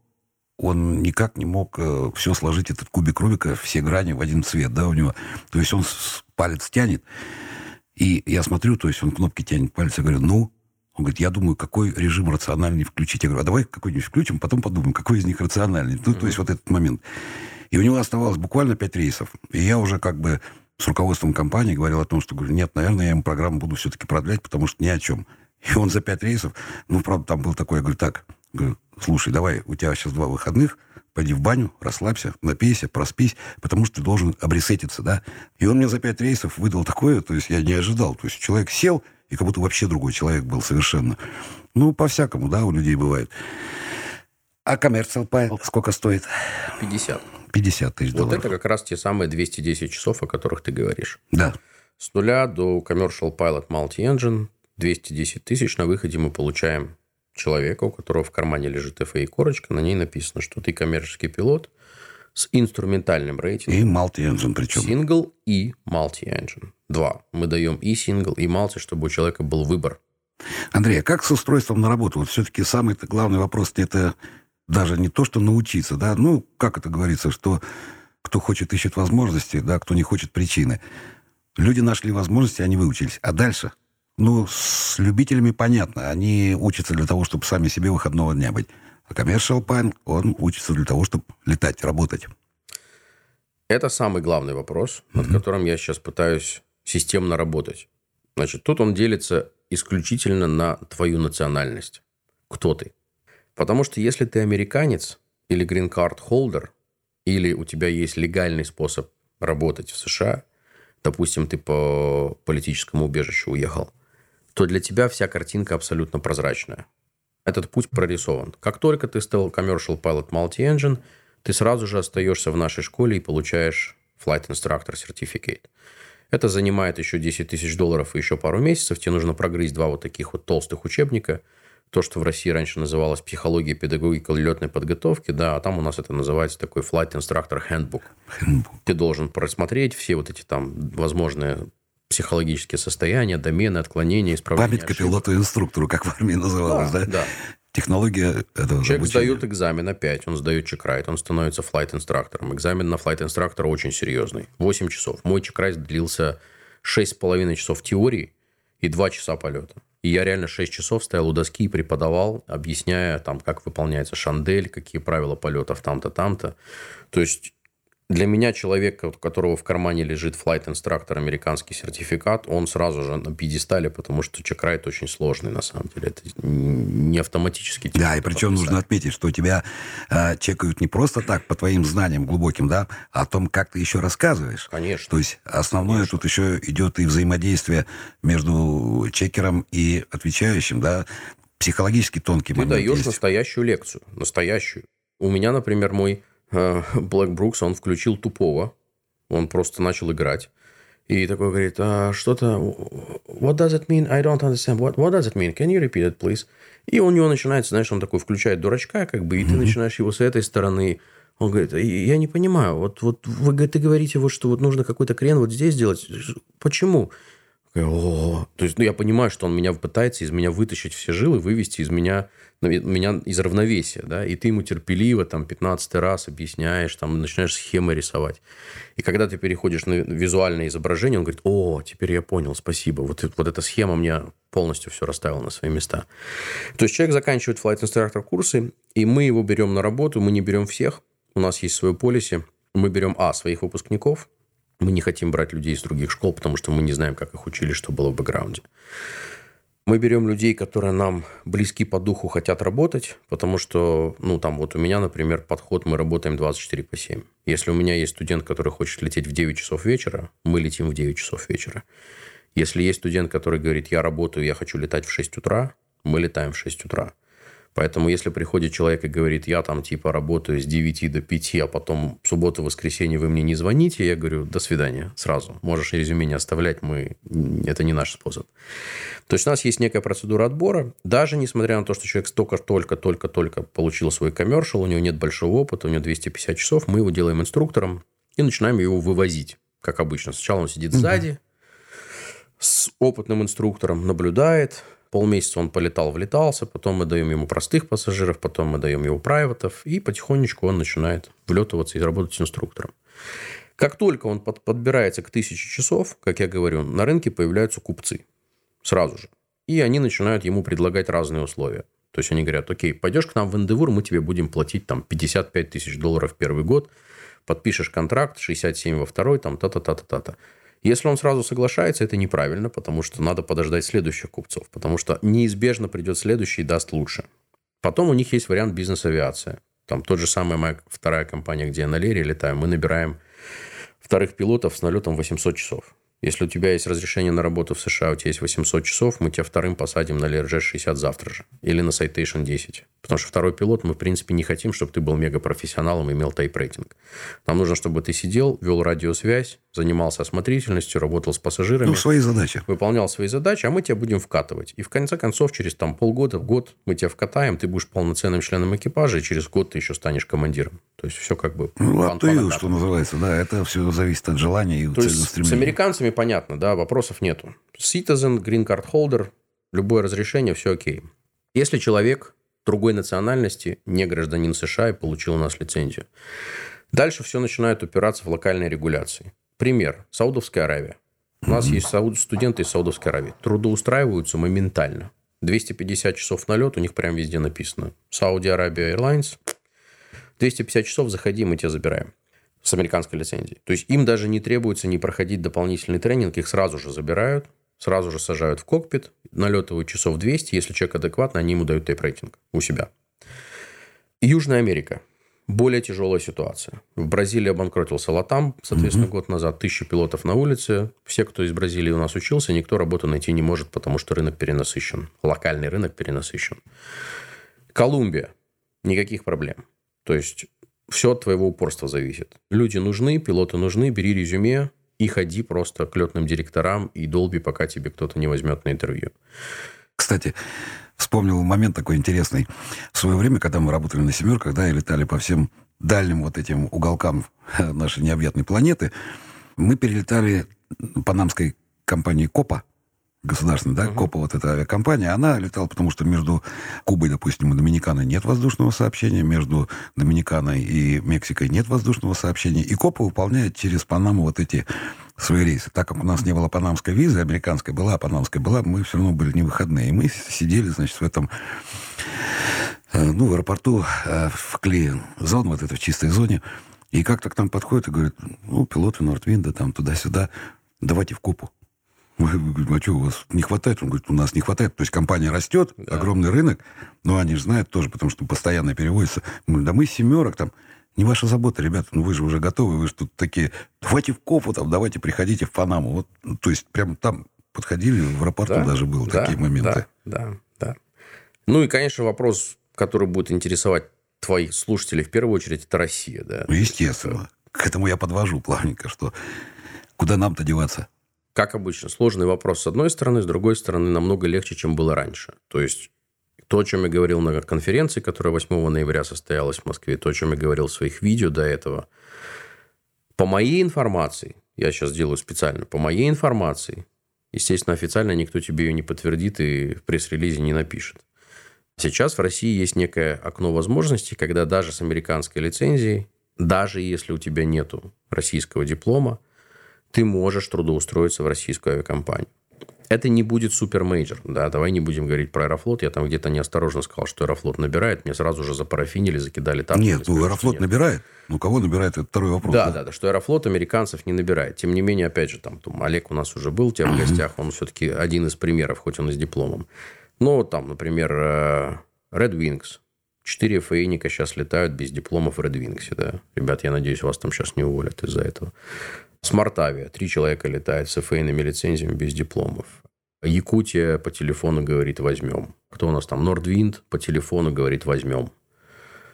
он никак не мог э, все сложить, этот кубик Рубика, все грани в один цвет, да, у него. То есть он палец тянет. И я смотрю, то есть он кнопки тянет пальцы, говорю, ну, он говорит, я думаю, какой режим рациональный включить. Я говорю, а давай какой-нибудь включим, потом подумаем, какой из них рациональный. Ну, то есть вот этот момент. И у него оставалось буквально пять рейсов. И я уже как бы с руководством компании говорил о том, что, говорю, нет, наверное, я ему программу буду все-таки продлять, потому что ни о чем. И он за пять рейсов, ну, правда, там был такой, я говорю, так, говорю, слушай, давай, у тебя сейчас два выходных, пойди в баню, расслабься, напейся, проспись, потому что ты должен обресетиться, да. И он мне за пять рейсов выдал такое, то есть я не ожидал. То есть человек сел, и как будто вообще другой человек был совершенно. Ну, по-всякому, да, у людей бывает. А коммерциал пайл сколько стоит? 50. 50 тысяч Вот долларов. это как раз те самые 210 часов, о которых ты говоришь. Да. С нуля до Commercial Pilot Multi-Engine 210 тысяч. На выходе мы получаем человека, у которого в кармане лежит FAA-корочка. На ней написано, что ты коммерческий пилот с инструментальным рейтингом. И multi-engine причем. Сингл и multi-engine. Два. Мы даем и сингл, и multi, чтобы у человека был выбор. Андрей, а как с устройством на работу? Вот все-таки самый главный вопрос это даже не то, что научиться, да, ну, как это говорится, что кто хочет, ищет возможности, да, кто не хочет, причины. Люди нашли возможности, они выучились. А дальше? Ну, с любителями понятно. Они учатся для того, чтобы сами себе выходного дня быть. А Commercial Pine, он учится для того, чтобы летать, работать. Это самый главный вопрос, над которым я сейчас пытаюсь системно работать. Значит, тут он делится исключительно на твою национальность. Кто ты? Потому что если ты американец или грин-карт холдер, или у тебя есть легальный способ работать в США, допустим, ты по политическому убежищу уехал, то для тебя вся картинка абсолютно прозрачная. Этот путь прорисован. Как только ты стал Commercial Pilot Multi-Engine, ты сразу же остаешься в нашей школе и получаешь Flight Instructor Certificate. Это занимает еще 10 тысяч долларов и еще пару месяцев. Тебе нужно прогрызть два вот таких вот толстых учебника. То, что в России раньше называлось психология педагогика летной подготовки, да, а там у нас это называется такой Flight Instructor Handbook. Ты должен просмотреть все вот эти там возможные психологические состояния, домены, отклонения, исправления Памятка ошибок. пилоту-инструктору, как в армии называлось, да? да. Технология этого Человек обучения. сдает экзамен опять, он сдает чекрайт, он становится флайт-инструктором. Экзамен на флайт-инструктора очень серьезный. 8 часов. Мой чекрайт длился 6,5 часов теории и 2 часа полета. И я реально 6 часов стоял у доски и преподавал, объясняя, там, как выполняется шандель, какие правила полетов там-то, там-то. То есть для меня человек, у которого в кармане лежит Flight Instructor, американский сертификат, он сразу же на пьедестале, потому что чекрайт очень сложный, на самом деле. Это не автоматически. Да, и причем нужно отметить, что тебя э, чекают не просто так, по твоим знаниям глубоким, да, а о том, как ты еще рассказываешь. Конечно. То есть основное тут еще идет и взаимодействие между чекером и отвечающим, да, психологически тонкий Ты момент даешь есть. настоящую лекцию. Настоящую. У меня, например, мой Блэк Брукс, он включил тупого. Он просто начал играть. И такой говорит, а, что-то... What does it mean? I don't understand. What, what does it mean? Can you repeat it, please? И у него начинается, знаешь, он такой включает дурачка, как бы, и ты начинаешь его с этой стороны... Он говорит, я не понимаю, вот, вот вы ты говорите, вот, что вот нужно какой-то крен вот здесь делать. Почему? «О». То есть, ну, я понимаю, что он меня пытается из меня вытащить все жилы, вывести из меня, ну, меня из равновесия, да, и ты ему терпеливо там 15 раз объясняешь, там начинаешь схемы рисовать. И когда ты переходишь на визуальное изображение, он говорит, о, теперь я понял, спасибо, вот, вот эта схема мне полностью все расставила на свои места. То есть, человек заканчивает Flight Instructor курсы, и мы его берем на работу, мы не берем всех, у нас есть свое полиси, мы берем, а, своих выпускников, мы не хотим брать людей из других школ, потому что мы не знаем, как их учили, что было в бэкграунде. Мы берем людей, которые нам близки по духу, хотят работать, потому что, ну, там вот у меня, например, подход, мы работаем 24 по 7. Если у меня есть студент, который хочет лететь в 9 часов вечера, мы летим в 9 часов вечера. Если есть студент, который говорит, я работаю, я хочу летать в 6 утра, мы летаем в 6 утра. Поэтому, если приходит человек и говорит, я там типа работаю с 9 до 5, а потом в субботу, воскресенье вы мне не звоните, я говорю, до свидания, сразу. Можешь резюме не оставлять, мы... это не наш способ. То есть у нас есть некая процедура отбора, даже несмотря на то, что человек только, только, только, только получил свой коммершал, у него нет большого опыта, у него 250 часов, мы его делаем инструктором и начинаем его вывозить, как обычно. Сначала он сидит сзади, с опытным инструктором, наблюдает. Полмесяца он полетал, влетался, потом мы даем ему простых пассажиров, потом мы даем ему прайватов, и потихонечку он начинает влетываться и работать инструктором. Как только он под, подбирается к тысяче часов, как я говорю, на рынке появляются купцы. Сразу же. И они начинают ему предлагать разные условия. То есть они говорят, окей, пойдешь к нам в Эндевур, мы тебе будем платить там 55 тысяч долларов первый год, подпишешь контракт, 67 во второй, там та-та-та-та-та. Если он сразу соглашается, это неправильно, потому что надо подождать следующих купцов, потому что неизбежно придет следующий и даст лучше. Потом у них есть вариант бизнес-авиация. Там тот же самый моя вторая компания, где я на Лере летаю, мы набираем вторых пилотов с налетом 800 часов. Если у тебя есть разрешение на работу в США, у тебя есть 800 часов, мы тебя вторым посадим на LRG 60 завтра же. Или на Citation 10. Потому что второй пилот мы, в принципе, не хотим, чтобы ты был мегапрофессионалом и имел тайп-рейтинг. Нам нужно, чтобы ты сидел, вел радиосвязь, занимался осмотрительностью, работал с пассажирами. Ну, свои задачи. Выполнял свои задачи, а мы тебя будем вкатывать. И в конце концов, через там полгода, год мы тебя вкатаем, ты будешь полноценным членом экипажа, и через год ты еще станешь командиром. То есть все как бы... Ну, up to you, что называется, да. Это все зависит от желания и То есть с американцами понятно, да, вопросов нету. Citizen, green card holder, любое разрешение, все окей. Если человек другой национальности, не гражданин США и получил у нас лицензию. Дальше все начинает упираться в локальные регуляции. Пример. Саудовская Аравия. У нас есть студенты из Саудовской Аравии. Трудоустраиваются моментально. 250 часов на лет, у них прям везде написано. Saudi Arabia Airlines. 250 часов, заходи, мы тебя забираем с американской лицензией. То есть им даже не требуется не проходить дополнительный тренинг, их сразу же забирают, сразу же сажают в кокпит, налетывают часов 200, если человек адекватный, они ему дают тейп-рейтинг у себя. Южная Америка. Более тяжелая ситуация. В Бразилии обанкротился Латам, соответственно, угу. год назад. Тысяча пилотов на улице. Все, кто из Бразилии у нас учился, никто работу найти не может, потому что рынок перенасыщен. Локальный рынок перенасыщен. Колумбия. Никаких проблем. То есть все от твоего упорства зависит. Люди нужны, пилоты нужны, бери резюме и ходи просто к летным директорам и долби, пока тебе кто-то не возьмет на интервью. Кстати, вспомнил момент такой интересный. В свое время, когда мы работали на «семерках», да, и летали по всем дальним вот этим уголкам нашей необъятной планеты, мы перелетали панамской компании «Копа», государственная, да, uh-huh. КОПа, вот эта авиакомпания, она летала, потому что между Кубой, допустим, и Доминиканой нет воздушного сообщения, между Доминиканой и Мексикой нет воздушного сообщения, и КОПа выполняет через Панаму вот эти свои рейсы. Так как у нас не было панамской визы, американская была, а панамская была, мы все равно были не выходные. И мы сидели, значит, в этом э, ну, в аэропорту э, в клеен зон, вот это в чистой зоне, и как-то к нам подходит и говорит, ну, пилоты Нортвинда, там, туда-сюда, давайте в Копу. Мы говорим, а что, у вас не хватает? Он говорит, у нас не хватает. То есть компания растет, да. огромный рынок, но они же знают тоже, потому что постоянно переводится. Мы говорим, да мы семерок там. Не ваша забота, ребята, ну вы же уже готовы, вы же тут такие, давайте в Кофу, там, давайте приходите в Панаму. Вот, ну, то есть прямо там подходили, в аэропорту да, даже было да, такие моменты. Да, да, да. Ну и, конечно, вопрос, который будет интересовать твоих слушателей в первую очередь, это Россия, да. Ну, естественно. К этому я подвожу плавненько, что куда нам-то деваться? Как обычно, сложный вопрос с одной стороны, с другой стороны, намного легче, чем было раньше. То есть, то, о чем я говорил на конференции, которая 8 ноября состоялась в Москве, то, о чем я говорил в своих видео до этого, по моей информации, я сейчас делаю специально, по моей информации, естественно, официально никто тебе ее не подтвердит и в пресс-релизе не напишет. Сейчас в России есть некое окно возможностей, когда даже с американской лицензией, даже если у тебя нету российского диплома, ты можешь трудоустроиться в российскую авиакомпанию. Это не будет super major. Да, давай не будем говорить про Аэрофлот. Я там где-то неосторожно сказал, что Аэрофлот набирает. Мне сразу же запарафинили, закидали там. Нет, ну Аэрофлот нет. набирает. Ну, кого набирает, это второй вопрос. Да, да, да, да, что Аэрофлот американцев не набирает. Тем не менее, опять же, там, там Олег у нас уже был тебя в гостях. Он все-таки один из примеров, хоть он и с дипломом. Но там, например, э, Red Wings. Четыре фейника сейчас летают без дипломов в Red Wings. Да? Ребят, я надеюсь, вас там сейчас не уволят из-за этого. Смартавия. Три человека летает с ФАНами лицензиями без дипломов. Якутия по телефону говорит «возьмем». Кто у нас там? Нордвинд по телефону говорит «возьмем».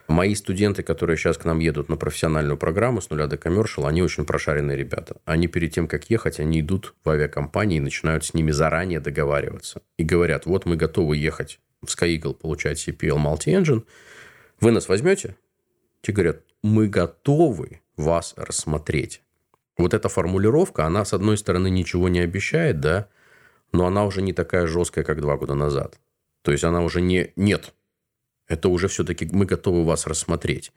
Мои студенты, которые сейчас к нам едут на профессиональную программу с нуля до коммершал, они очень прошаренные ребята. Они перед тем, как ехать, они идут в авиакомпании и начинают с ними заранее договариваться. И говорят, вот мы готовы ехать в Sky Eagle, получать CPL Multi-Engine. Вы нас возьмете? Те говорят, мы готовы вас рассмотреть. Вот эта формулировка, она, с одной стороны, ничего не обещает, да, но она уже не такая жесткая, как два года назад. То есть она уже не «нет». Это уже все-таки мы готовы вас рассмотреть.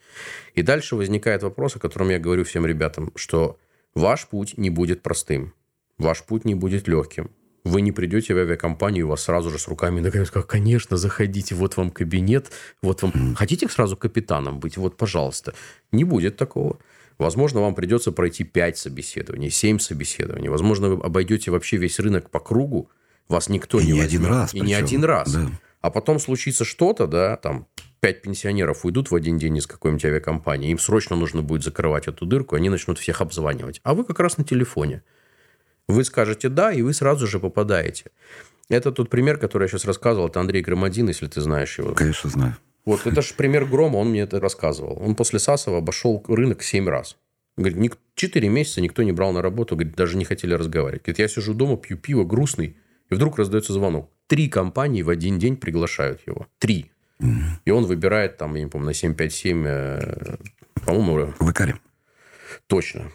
И дальше возникает вопрос, о котором я говорю всем ребятам, что Ваш путь не будет простым. Ваш путь не будет легким. Вы не придете в авиакомпанию, у вас сразу же с руками наконец, как, конечно, заходите, вот вам кабинет, вот вам... Хотите сразу капитаном быть? Вот, пожалуйста. Не будет такого. Возможно, вам придется пройти 5 собеседований, 7 собеседований. Возможно, вы обойдете вообще весь рынок по кругу, вас никто И не не возьмет. один раз И причем. не один раз. Да. А потом случится что-то, да, там, пять пенсионеров уйдут в один день из какой-нибудь авиакомпании, им срочно нужно будет закрывать эту дырку, они начнут всех обзванивать. А вы как раз на телефоне. Вы скажете «да», и вы сразу же попадаете. Это тот пример, который я сейчас рассказывал, это Андрей Громадин, если ты знаешь его. Конечно, знаю. Вот это же пример Грома, он мне это рассказывал. Он после Сасова обошел рынок 7 раз. Говорит, ник- 4 месяца никто не брал на работу, говорит, даже не хотели разговаривать. Говорит, я сижу дома, пью пиво, грустный, и вдруг раздается звонок. Три компании в один день приглашают его. Три. И он выбирает там, я не помню, на 757, э, по-моему, В Икаре. точно.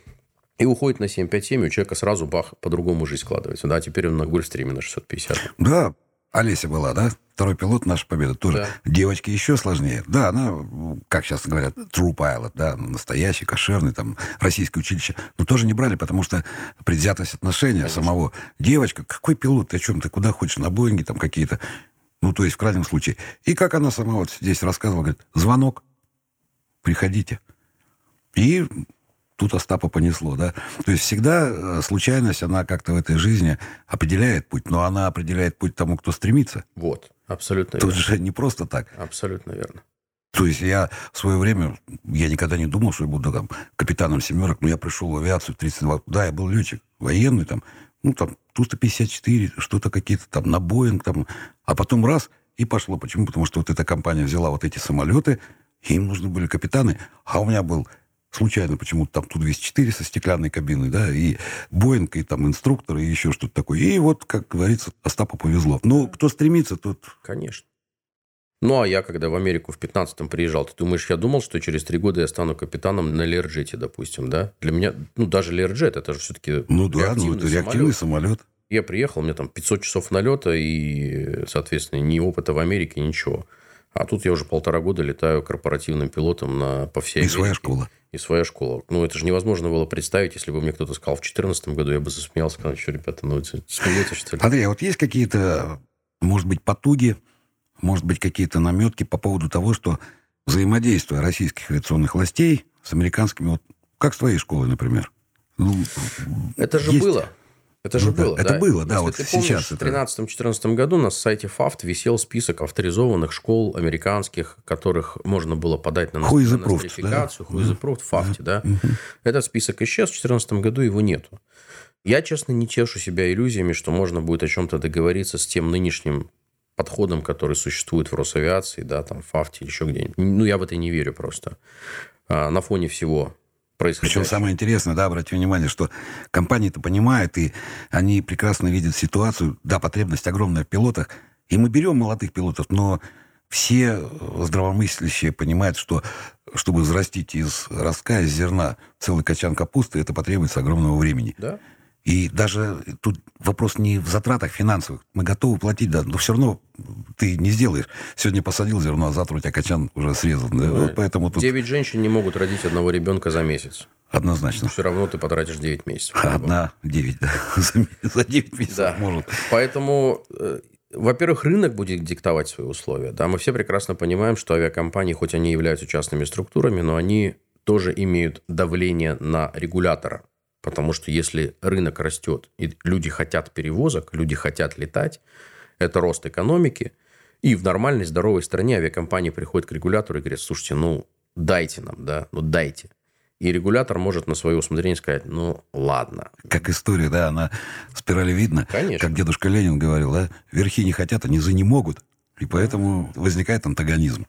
И уходит на 757, и у человека сразу бах, по-другому жизнь складывается. Да, теперь он на Гольфстриме на 650. Да, Олеся была, да? Второй пилот наша победа тоже. Да. Девочки еще сложнее. Да, она, как сейчас говорят, true pilot, да, настоящий, кошерный, там, российское училище. Но тоже не брали, потому что предвзятость отношения самого. Девочка, какой пилот, ты о чем, ты куда хочешь, на Боинге там какие-то. Ну, то есть, в крайнем случае. И как она сама вот здесь рассказывала, говорит, звонок, приходите. И тут Остапа понесло, да. То есть всегда э, случайность, она как-то в этой жизни определяет путь, но она определяет путь тому, кто стремится. Вот, абсолютно Тут верно. же не просто так. Абсолютно верно. То есть я в свое время, я никогда не думал, что я буду там капитаном семерок, но я пришел в авиацию в 32, да, я был летчик, военный там, ну там Ту-154, что-то какие-то там на Боинг там, а потом раз и пошло. Почему? Потому что вот эта компания взяла вот эти самолеты, и им нужны были капитаны, а у меня был случайно почему-то там Ту-204 со стеклянной кабиной, да, и Боинг, и там инструктор, и еще что-то такое. И вот, как говорится, Остапу повезло. Но кто стремится, тот Конечно. Ну, а я, когда в Америку в 15-м приезжал, ты думаешь, я думал, что через три года я стану капитаном на Лерджете, допустим, да? Для меня, ну, даже Лерджет, это же все-таки Ну да, ну это реактивный самолет. Я приехал, у меня там 500 часов налета и, соответственно, ни опыта в Америке, ничего. А тут я уже полтора года летаю корпоративным пилотом на, по всей И Америке. своя школа. И своя школа. Ну, это же невозможно было представить, если бы мне кто-то сказал в 2014 году, я бы засмеялся, сказал, что, ребята, ну, это смеетесь, что ли? Андрей, а вот есть какие-то, может быть, потуги, может быть, какие-то наметки по поводу того, что взаимодействие российских авиационных властей с американскими, вот как с твоей школой, например? Ну, Это же есть. было. Это же Ну да, было. это было, да, Если вот ты сейчас помнишь, это- в 2013-2014 году на сайте ФАФТ висел список авторизованных школ американских, которых можно было подать на на approved, да? approved, в ФАФТе, да. Этот список исчез, в 2014 году его нету. Я, честно, не тешу себя иллюзиями, что можно будет о чем-то договориться с тем нынешним подходом, который существует в Росавиации, да, там, в ФАФТе или еще где-нибудь. Ну, я в это не верю просто. А, на фоне всего Причем самое интересное, да, обратите внимание, что компании-то понимают, и они прекрасно видят ситуацию. Да, потребность огромная в пилотах. И мы берем молодых пилотов, но все здравомыслящие понимают, что чтобы взрастить из ростка, из зерна целый качан капусты, это потребуется огромного времени. Да? И даже тут вопрос не в затратах финансовых. Мы готовы платить, да, но все равно ты не сделаешь. Сегодня посадил зерно, а завтра у тебя качан уже срезан. Да, вот поэтому тут Девять женщин не могут родить одного ребенка за месяц. однозначно. Все равно ты потратишь 9 месяцев. Одна девять, да. За, за 9 месяцев Да. может. Поэтому, э, во-первых, рынок будет диктовать свои условия. Да, мы все прекрасно понимаем, что авиакомпании, хоть они являются частными структурами, но они тоже имеют давление на регулятора. Потому что если рынок растет, и люди хотят перевозок, люди хотят летать, это рост экономики. И в нормальной, здоровой стране авиакомпании приходят к регулятору и говорят, слушайте, ну, дайте нам, да, ну, дайте. И регулятор может на свое усмотрение сказать, ну, ладно, Как история, да, она спирали видно. Конечно. Как дедушка Ленин говорил, да, верхи не хотят, а низы не могут. И поэтому возникает антагонизм.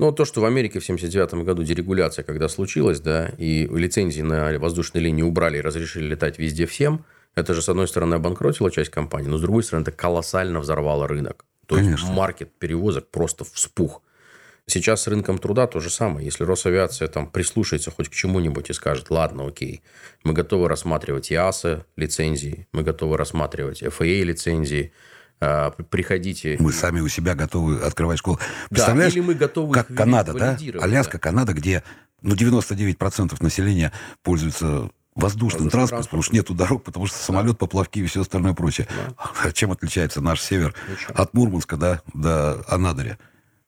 Ну, то, что в Америке в 79 году дерегуляция, когда случилась, да, и лицензии на воздушные линии убрали и разрешили летать везде всем, это же, с одной стороны, обанкротило часть компаний, но, с другой стороны, это колоссально взорвало рынок. То есть, Конечно. маркет перевозок просто вспух. Сейчас с рынком труда то же самое. Если Росавиация там прислушается хоть к чему-нибудь и скажет, ладно, окей, мы готовы рассматривать ИАСа лицензии, мы готовы рассматривать FAA лицензии, а, приходите. Мы сами у себя готовы открывать школу. Да, Представляешь, или мы готовы как их Канада, да? Аляска, да. Канада, где ну, 99% населения пользуются воздушный транспорт, потому что нету дорог, потому что самолет, поплавки и все остальное прочее. А чем отличается наш север от Мурманска да, до Анадыря?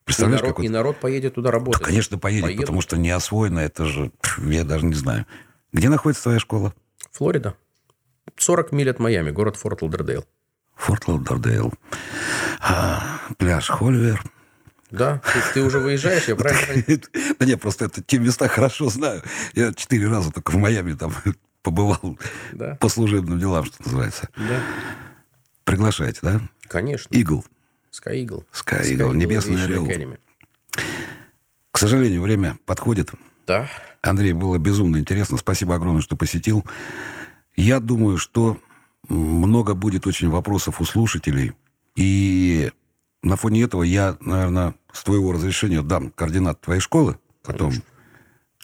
Представляешь, и народ, какой... и народ поедет туда работать. Да, конечно, поедет, Поедут. потому что не освоено, это же, я даже не знаю. Где находится твоя школа? Флорида. 40 миль от Майами, город Форт Лодердейл. Форт Лодердейл. А, пляж Холивер. Да, ты, ты уже выезжаешь, я правильно Да нет, просто это те места хорошо знаю. Я четыре раза только в Майами там побывал да. по служебным делам, что называется. Да. Приглашаете, да? Конечно. Игл. Sky Eagle. Sky Eagle, небесный орел. К сожалению, время подходит. Да. Андрей, было безумно интересно. Спасибо огромное, что посетил. Я думаю, что много будет очень вопросов у слушателей. И на фоне этого я, наверное, с твоего разрешения дам координат твоей школы. Потом, Конечно.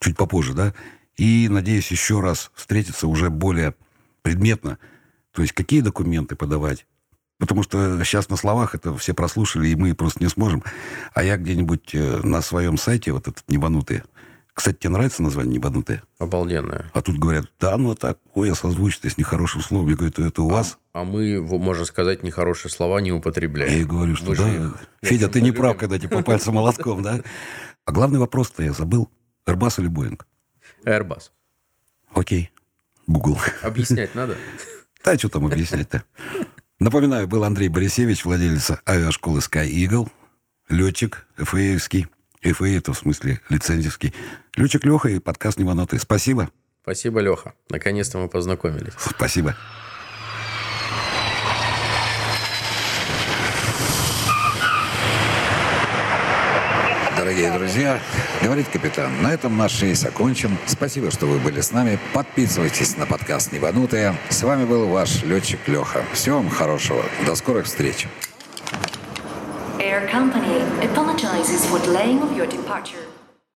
чуть попозже, да? И, надеюсь, еще раз встретиться уже более предметно. То есть, какие документы подавать, Потому что сейчас на словах это все прослушали, и мы просто не сможем. А я где-нибудь э, на своем сайте, вот этот «Небанутые», кстати, тебе нравится название «Небанутые»? Обалденное. А тут говорят, да, ну так, ой, я созвучно с нехорошим словом. Я говорю, это у а, вас? А мы, можно сказать, нехорошие слова не употребляем. Я и говорю, что Вы да. Же... Федя, ты не прав, когда тебе по пальцам молотком, да? А главный вопрос-то я забыл. Airbus или Boeing? Airbus. Окей. Google. Объяснять надо? Да, что там объяснять-то? Напоминаю, был Андрей Борисевич, владелец авиашколы Sky Eagle, летчик ФАевский. ФА это в смысле лицензивский. Летчик Леха и подкаст «Неманоты». Спасибо. Спасибо, Леха. Наконец-то мы познакомились. Спасибо. Дорогие друзья, говорит капитан, на этом наш рейс окончен. Спасибо, что вы были с нами. Подписывайтесь на подкаст «Небанутые». С вами был ваш летчик Леха. Всего вам хорошего. До скорых встреч. Air Company apologizes for delaying of your departure.